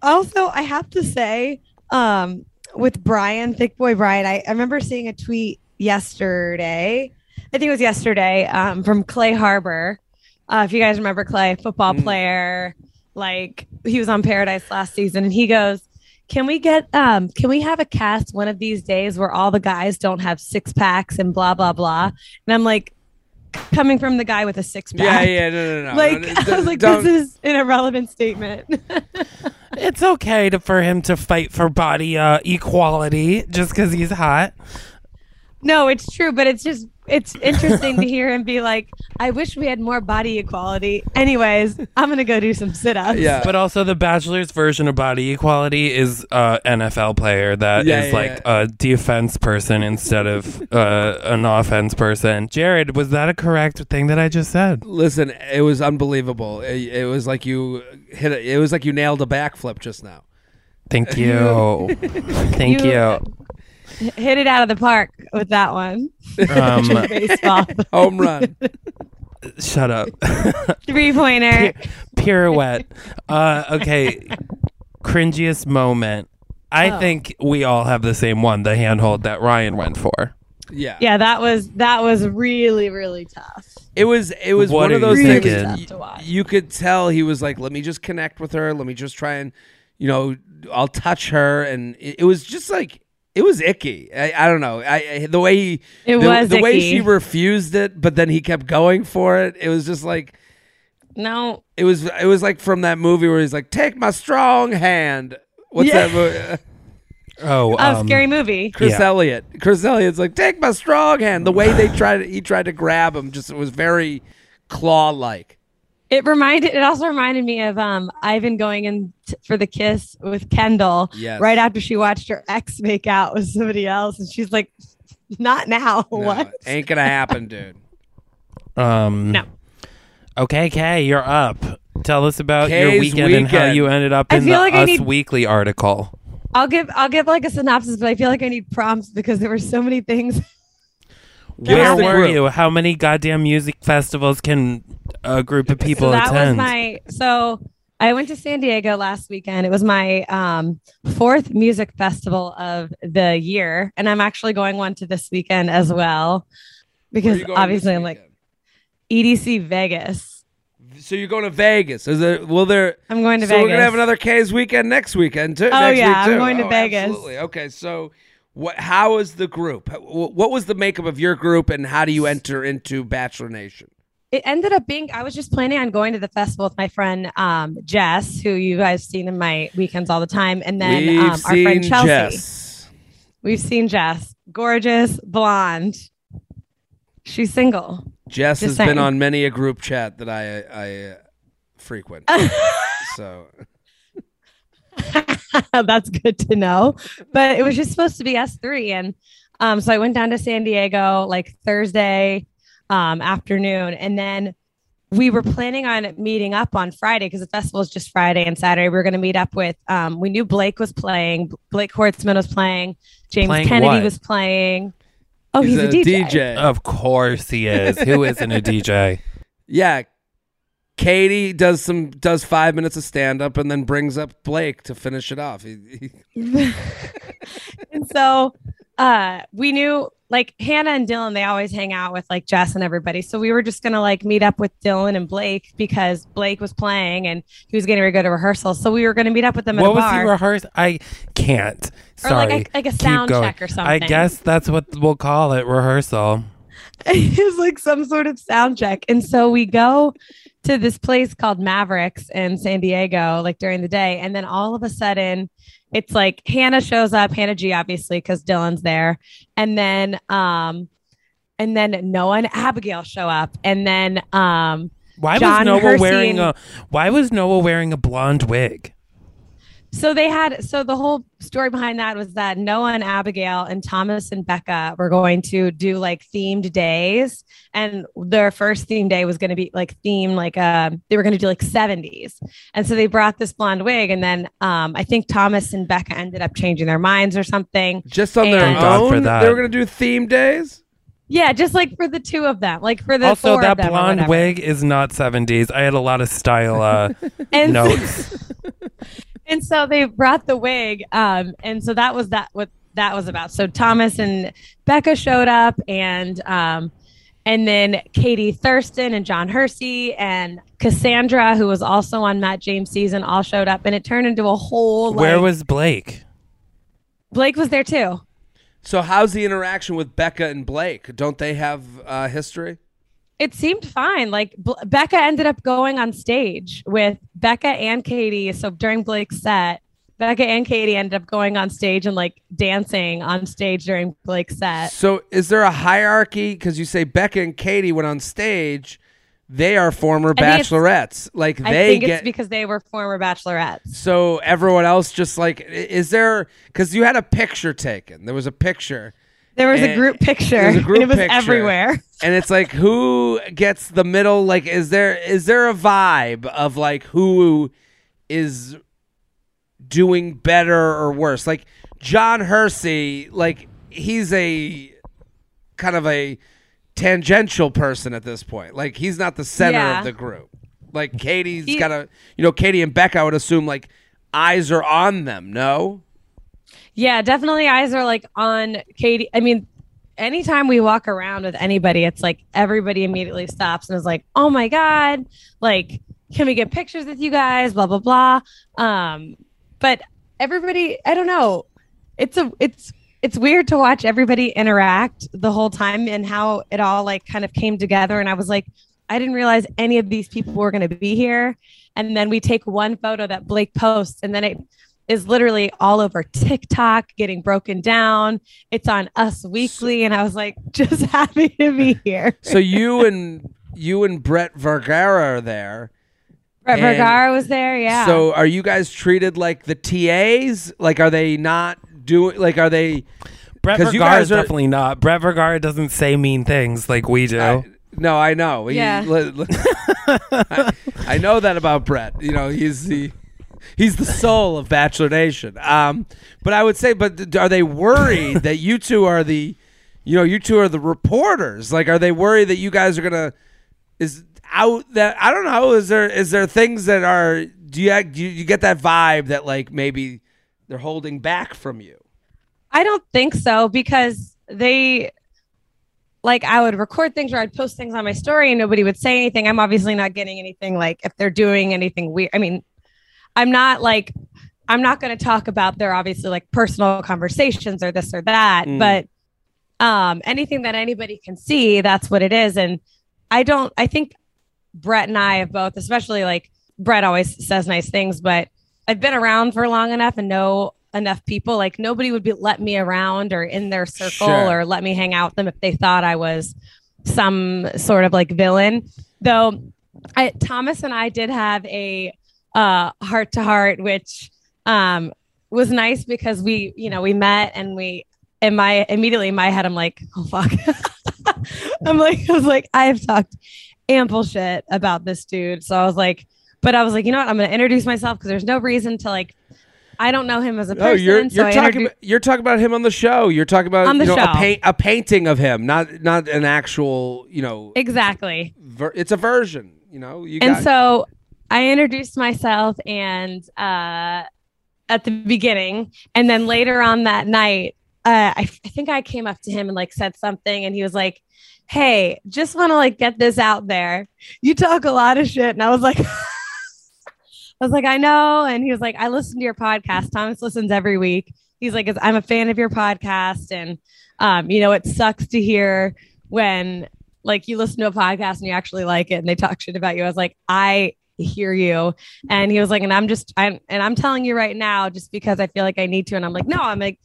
also i have to say um with brian thick boy brian I, I remember seeing a tweet yesterday i think it was yesterday um from clay harbor uh if you guys remember clay football Mm. player like he was on paradise last season and he goes can we get um can we have a cast one of these days where all the guys don't have six packs and blah blah blah and i'm like coming from the guy with a six pack yeah, yeah, no, no, no. like no, i was like don't- this is an irrelevant statement It's okay to, for him to fight for body uh, equality just because he's hot. No, it's true, but it's just it's interesting to hear him be like, "I wish we had more body equality." Anyways, I'm gonna go do some sit-ups. yeah, But also, the Bachelor's version of body equality is uh, NFL player that is Yeah, yeah, like a defense person instead of uh, an offense person. Jared, was that a correct thing that I just said? listen, it was unbelievable. It, it was like you hit it. It was like you nailed a backflip just now. Thank you. Thank You- you. H- hit it out of the park with that one. Um, Baseball Home run. shut up. three pointer. Pirouette. Uh, okay. Cringiest moment. I Oh. think we all have the same one, the handhold that Ryan went for. Yeah. Yeah, that was that was really really tough. It was it was What one of those you things thinking? y- Tough to watch. you could tell he was like, let me just connect with her. Let me just try and, you know, I'll touch her. And it, it was just like, it was icky. I, I don't know. I, I the way he, It the, was the way she refused it, but then he kept going for it. It was just like, No, it was, it was like from that movie where he's like, take my strong hand. What's Yeah. that movie? Oh, oh, um, scary movie. Chris Yeah. Elliott. Chris Elliott's like, take my strong hand. The way they tried, he tried to grab him, just it was very claw like. It reminded. It also reminded me of um Ivan going in t- for the kiss with Kendall. Yes. Right after she watched her ex make out with somebody else, and she's like, "Not now." what? Ain't gonna happen, dude. Um, No. Okay, Kay, you're up. Tell us about your Kay's weekend, and how you ended up in the like Us need- Weekly article. I'll give. I'll give like a synopsis, but I feel like I need prompts because there were so many things. Give Where the were group. you? How many goddamn music festivals can a group of people so that attend? was my. So I went to San Diego last weekend. It was my um, fourth music festival of the year, and I'm actually going one to this weekend as well, because obviously I'm like? EDC Vegas. So you're going to Vegas? Is there? Will there? I'm going to so Vegas. we're gonna have another K's weekend next weekend too. Oh, next yeah, week I'm too. going to Oh, Vegas. Absolutely. Okay. So what? How is the group? What was the makeup of your group, and how do you enter into Bachelor Nation? it ended up being I was just planning on going to the festival with my friend um, Jess, who you guys seen in my weekends all the time, and then um, our friend Chelsea. Jess. We've seen Jess, gorgeous, blonde. She's single. Jess Just has been on many a group chat that I I uh, frequent. so That's good to know. But it was just supposed to be us three, and um, so I went down to San Diego like Thursday um, afternoon, and then we were planning on meeting up on Friday because the festival is just Friday and Saturday. We were going to meet up with. Um, we knew Blake was playing. Blake Horstmann was playing. James Playing Kennedy what? was playing. Oh, he's, a, a, DJ. DJ. Of course he is. Who isn't a DJ? Yeah. Katie does some does five minutes of stand up and then brings up Blake to finish it off. He- he- and so uh we knew like Hannah and Dylan, they always hang out with like Jess and everybody. So we were just gonna like meet up with Dylan and Blake because Blake was playing and he was getting ready to go to rehearsal. So we were gonna meet up with them at what a was he rehearse? I can't. Or Sorry. like a- like a sound check or something. I guess that's what we'll call it rehearsal. it was like some sort of sound check. And so we go to this place called Mavericks in San Diego, like during the day. And then all of a sudden, it's like Hannah shows up, Hannah G, obviously, because Dylan's there. And then, um, and then Noah and Abigail show up. And then, um, Why John was Noah Hersey wearing and- a Why was Noah wearing a blonde wig? So they had so the whole story behind that was that Noah and Abigail and Thomas and Becca were going to do like themed days and their first theme day was going to be like themed like uh they were going to do like 70s and so they brought this blonde wig and then um I think Thomas and Becca ended up changing their minds or something just on their Thank God for own, that. they were gonna do theme days. yeah just like for the two of them like for the also, four that of them blonde wig is not 70s. I had a lot of style uh, and notes. and so they brought the wig um and so that was that what that was about so thomas and becca showed up and um and then katie thurston and john hersey and cassandra who was also on matt james season all showed up and it turned into a whole Where was Blake? blake was there too So how's the interaction with Becca and Blake? Don't they have uh, history? It seemed fine like B- becca ended up going on stage with becca and katie so during blake's set becca and katie ended up going on stage and like dancing on stage during blake's set So is there a hierarchy? Because you say Becca and Katie went on stage, they are former I bachelorettes. Like I they think get it's because they were former bachelorettes. so everyone else just like is there? Because you had a picture taken. There was a picture, There was a group picture. A group and it was picture. everywhere. and it's like who gets the middle? Like is there is there a vibe of like who is doing better or worse? Like John Hersey, like he's a kind of a tangential person at this point. Like he's not the center Yeah. of the group. Like Katie's He- got a, you know, Katie and Becca. I would assume like eyes are on them. No, Yeah, definitely eyes are like on Katie. I mean, anytime we walk around with anybody, it's like everybody immediately stops and is like, oh my God, like, can we get pictures with you guys? Blah, blah, blah. Um, but everybody, I don't know. It's a, it's, it's weird to watch everybody interact the whole time and how it all like kind of came together. And I was like, I didn't realize any of these people were going to be here. And then we take one photo that Blake posts, and then it is literally all over TikTok, getting broken down. It's on Us Weekly, and I was like, just happy to be here. so you and you and Brett Vergara are there. Brett And- Vergara was there, yeah. So are you guys treated like the TAs? Like are they not doing? Like are they? Brett 'Cause you Vergara guys is are- definitely not. Brett Vergara doesn't say mean things like we do. I- no, I know. He- Yeah. li- li- I, I know that about Brett. You know, he's the he's the soul of Bachelor Nation. Um, but I would say, but are they worried that you two are the, you know, you two are the reporters? Like, are they worried that you guys are gonna is out that I don't know? Is there is there things that are do you do you, you get that vibe that like maybe they're holding back from you? I don't think so because they like I would record things or I'd post things on my story and nobody would say anything. I'm obviously not getting anything like if they're doing anything weird. I mean, I'm not like I'm not going to talk about their obviously like personal conversations or this or that, Mm. but um anything that anybody can see, that's what it is and I don't I think Brett and I have both, especially like Brett always says nice things, but I've been around for long enough and know enough people. Like nobody would be let me around or in their circle Sure. or let me hang out with them if they thought I was some sort of like villain. Though I, Thomas and I did have a uh heart to heart, which um was nice because we, you know, we met and we in my immediately in my head, I'm like, oh fuck. I'm like, I was like, I have talked ample shit about this dude. So I was like, but I was like, you know what? I'm gonna introduce myself because there's no reason to like I don't know him as a person. Oh, you're you're I talking about, you're talking about him on the show. You're talking about On the you know, a, show. paint, a painting of him, not not an actual you know. exactly. Ver- it's a version. you know, you and so I introduced myself and uh, at the beginning, and then later on that night, uh, I, I think I came up to him and like said something, and he was like, "Hey, just want to like get this out there. You talk a lot of shit," and I was like. I was like, I know. And he was like, I listen to your podcast. Thomas listens every week. He's like, I'm a fan of your podcast. And, um, you know, it sucks to hear when like you listen to a podcast and you actually like it and they talk shit about you. I was like, I hear you. And he was like, and I'm just, I'm, and I'm telling you right now, just because I feel like I need to. And I'm like, no, I'm like,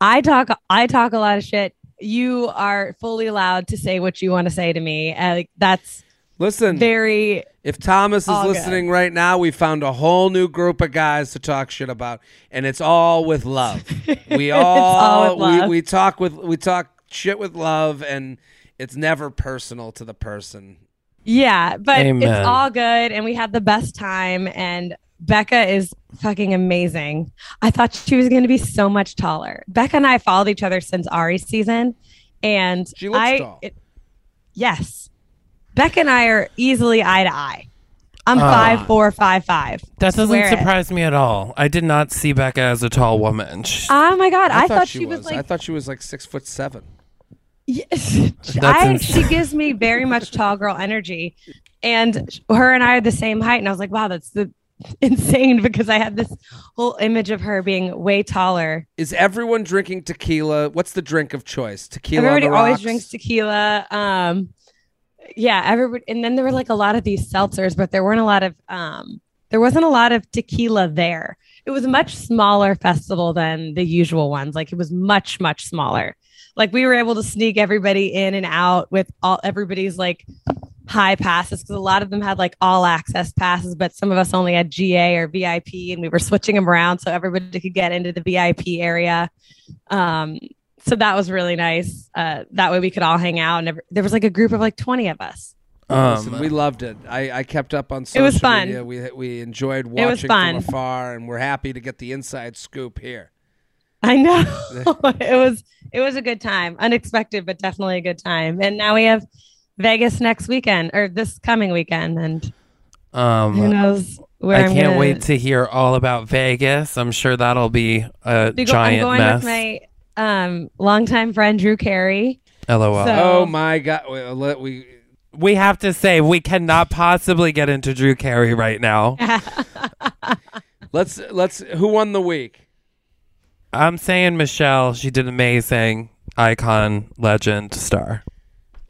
I talk, I talk a lot of shit. You are fully allowed to say what you want to say to me. And like, that's listen. very, If Thomas is All good. listening right now, we found a whole new group of guys to talk shit about, and it's all with love. We all, all love. We, we talk with we talk shit with love, and it's never personal to the person. Yeah, but Amen. it's all good. And we had the best time. And Becca is fucking amazing. I thought she was going to be so much taller. Becca and I followed each other since Ari's season. And She looks I, tall. it- yes. Becca and I are easily eye to eye. I'm Ah. five four, five five. That doesn't Swear it. surprise me at all. I did not see Becca as a tall woman. She- Oh my god! I, thought, she was, I like, thought she was like six foot seven. Yes. I, she gives me very much tall girl energy, and her and I are the same height. And I was like, wow, that's the insane because I had this whole image of her being way taller. Is everyone drinking tequila? What's the drink of choice? Tequila. Everybody always drinks tequila. Um, yeah, everybody. And then there were like a lot of these seltzers, but there weren't a lot of um, there wasn't a lot of tequila there. It was a much smaller festival than the usual ones. Like it was much much smaller. Like we were able to sneak everybody in and out with all everybody's like high passes because a lot of them had like all access passes, but some of us only had GA or VIP, and we were switching them around so everybody could get into the VIP area. Um, so that was really nice. Uh, that way we could all hang out, and every- there was like a group of like twenty of us. Listen, um, we loved it. I, I kept up on social It was fun. media. We we enjoyed It watching was fun. from afar, and we're happy to get the inside scoop here. I know it was it was a good time, unexpected, but definitely a good time. And now we have Vegas next weekend or this coming weekend, and who um, knows where I am can't gonna wait to hear all about Vegas. I'm sure that'll be a be go- giant I'm going mess. with my um longtime friend Drew Carey. LOL. So- Oh my god! We, let- we we have to say we cannot possibly get into Drew Carey right now. let's let's who won the week? I'm saying Michelle. She did amazing. Icon, legend, star.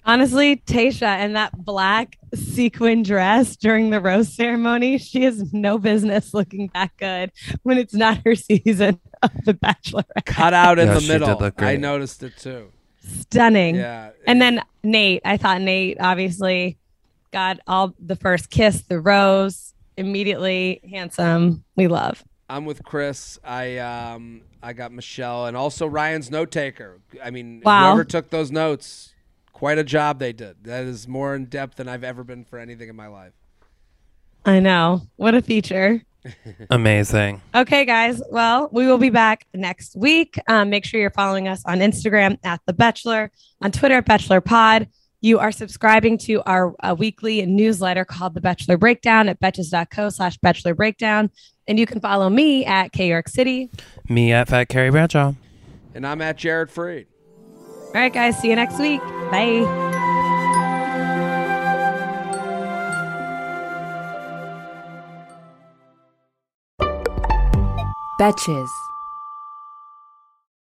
Honestly, Tayshia and that black sequin dress during the rose ceremony, she has no business looking that good when it's not her season of The Bachelorette. Cut out in Yeah, the she did middle. look I noticed it too. Stunning. Yeah. And then Nate, I thought Nate obviously got all the first kiss, the rose, immediately handsome. We love. I'm with Chris. I um I got Michelle and also Ryan's note taker. I mean, Wow. whoever took those notes, quite a job they did. That is more in depth than I've ever been for anything in my life. I know. What a feature. Amazing. Okay, guys. Well, we will be back next week. Um, make sure you're following us on Instagram at The Bachelor, on Twitter at Bachelor Pod. You are subscribing to our uh, weekly newsletter called The Bachelor Breakdown at betches.co slash Bachelor Breakdown. And you can follow me at K York City. Me at Fat Carrie Bradshaw. And I'm at Jared Freid. All right, guys. See you next week. Bye. Betches.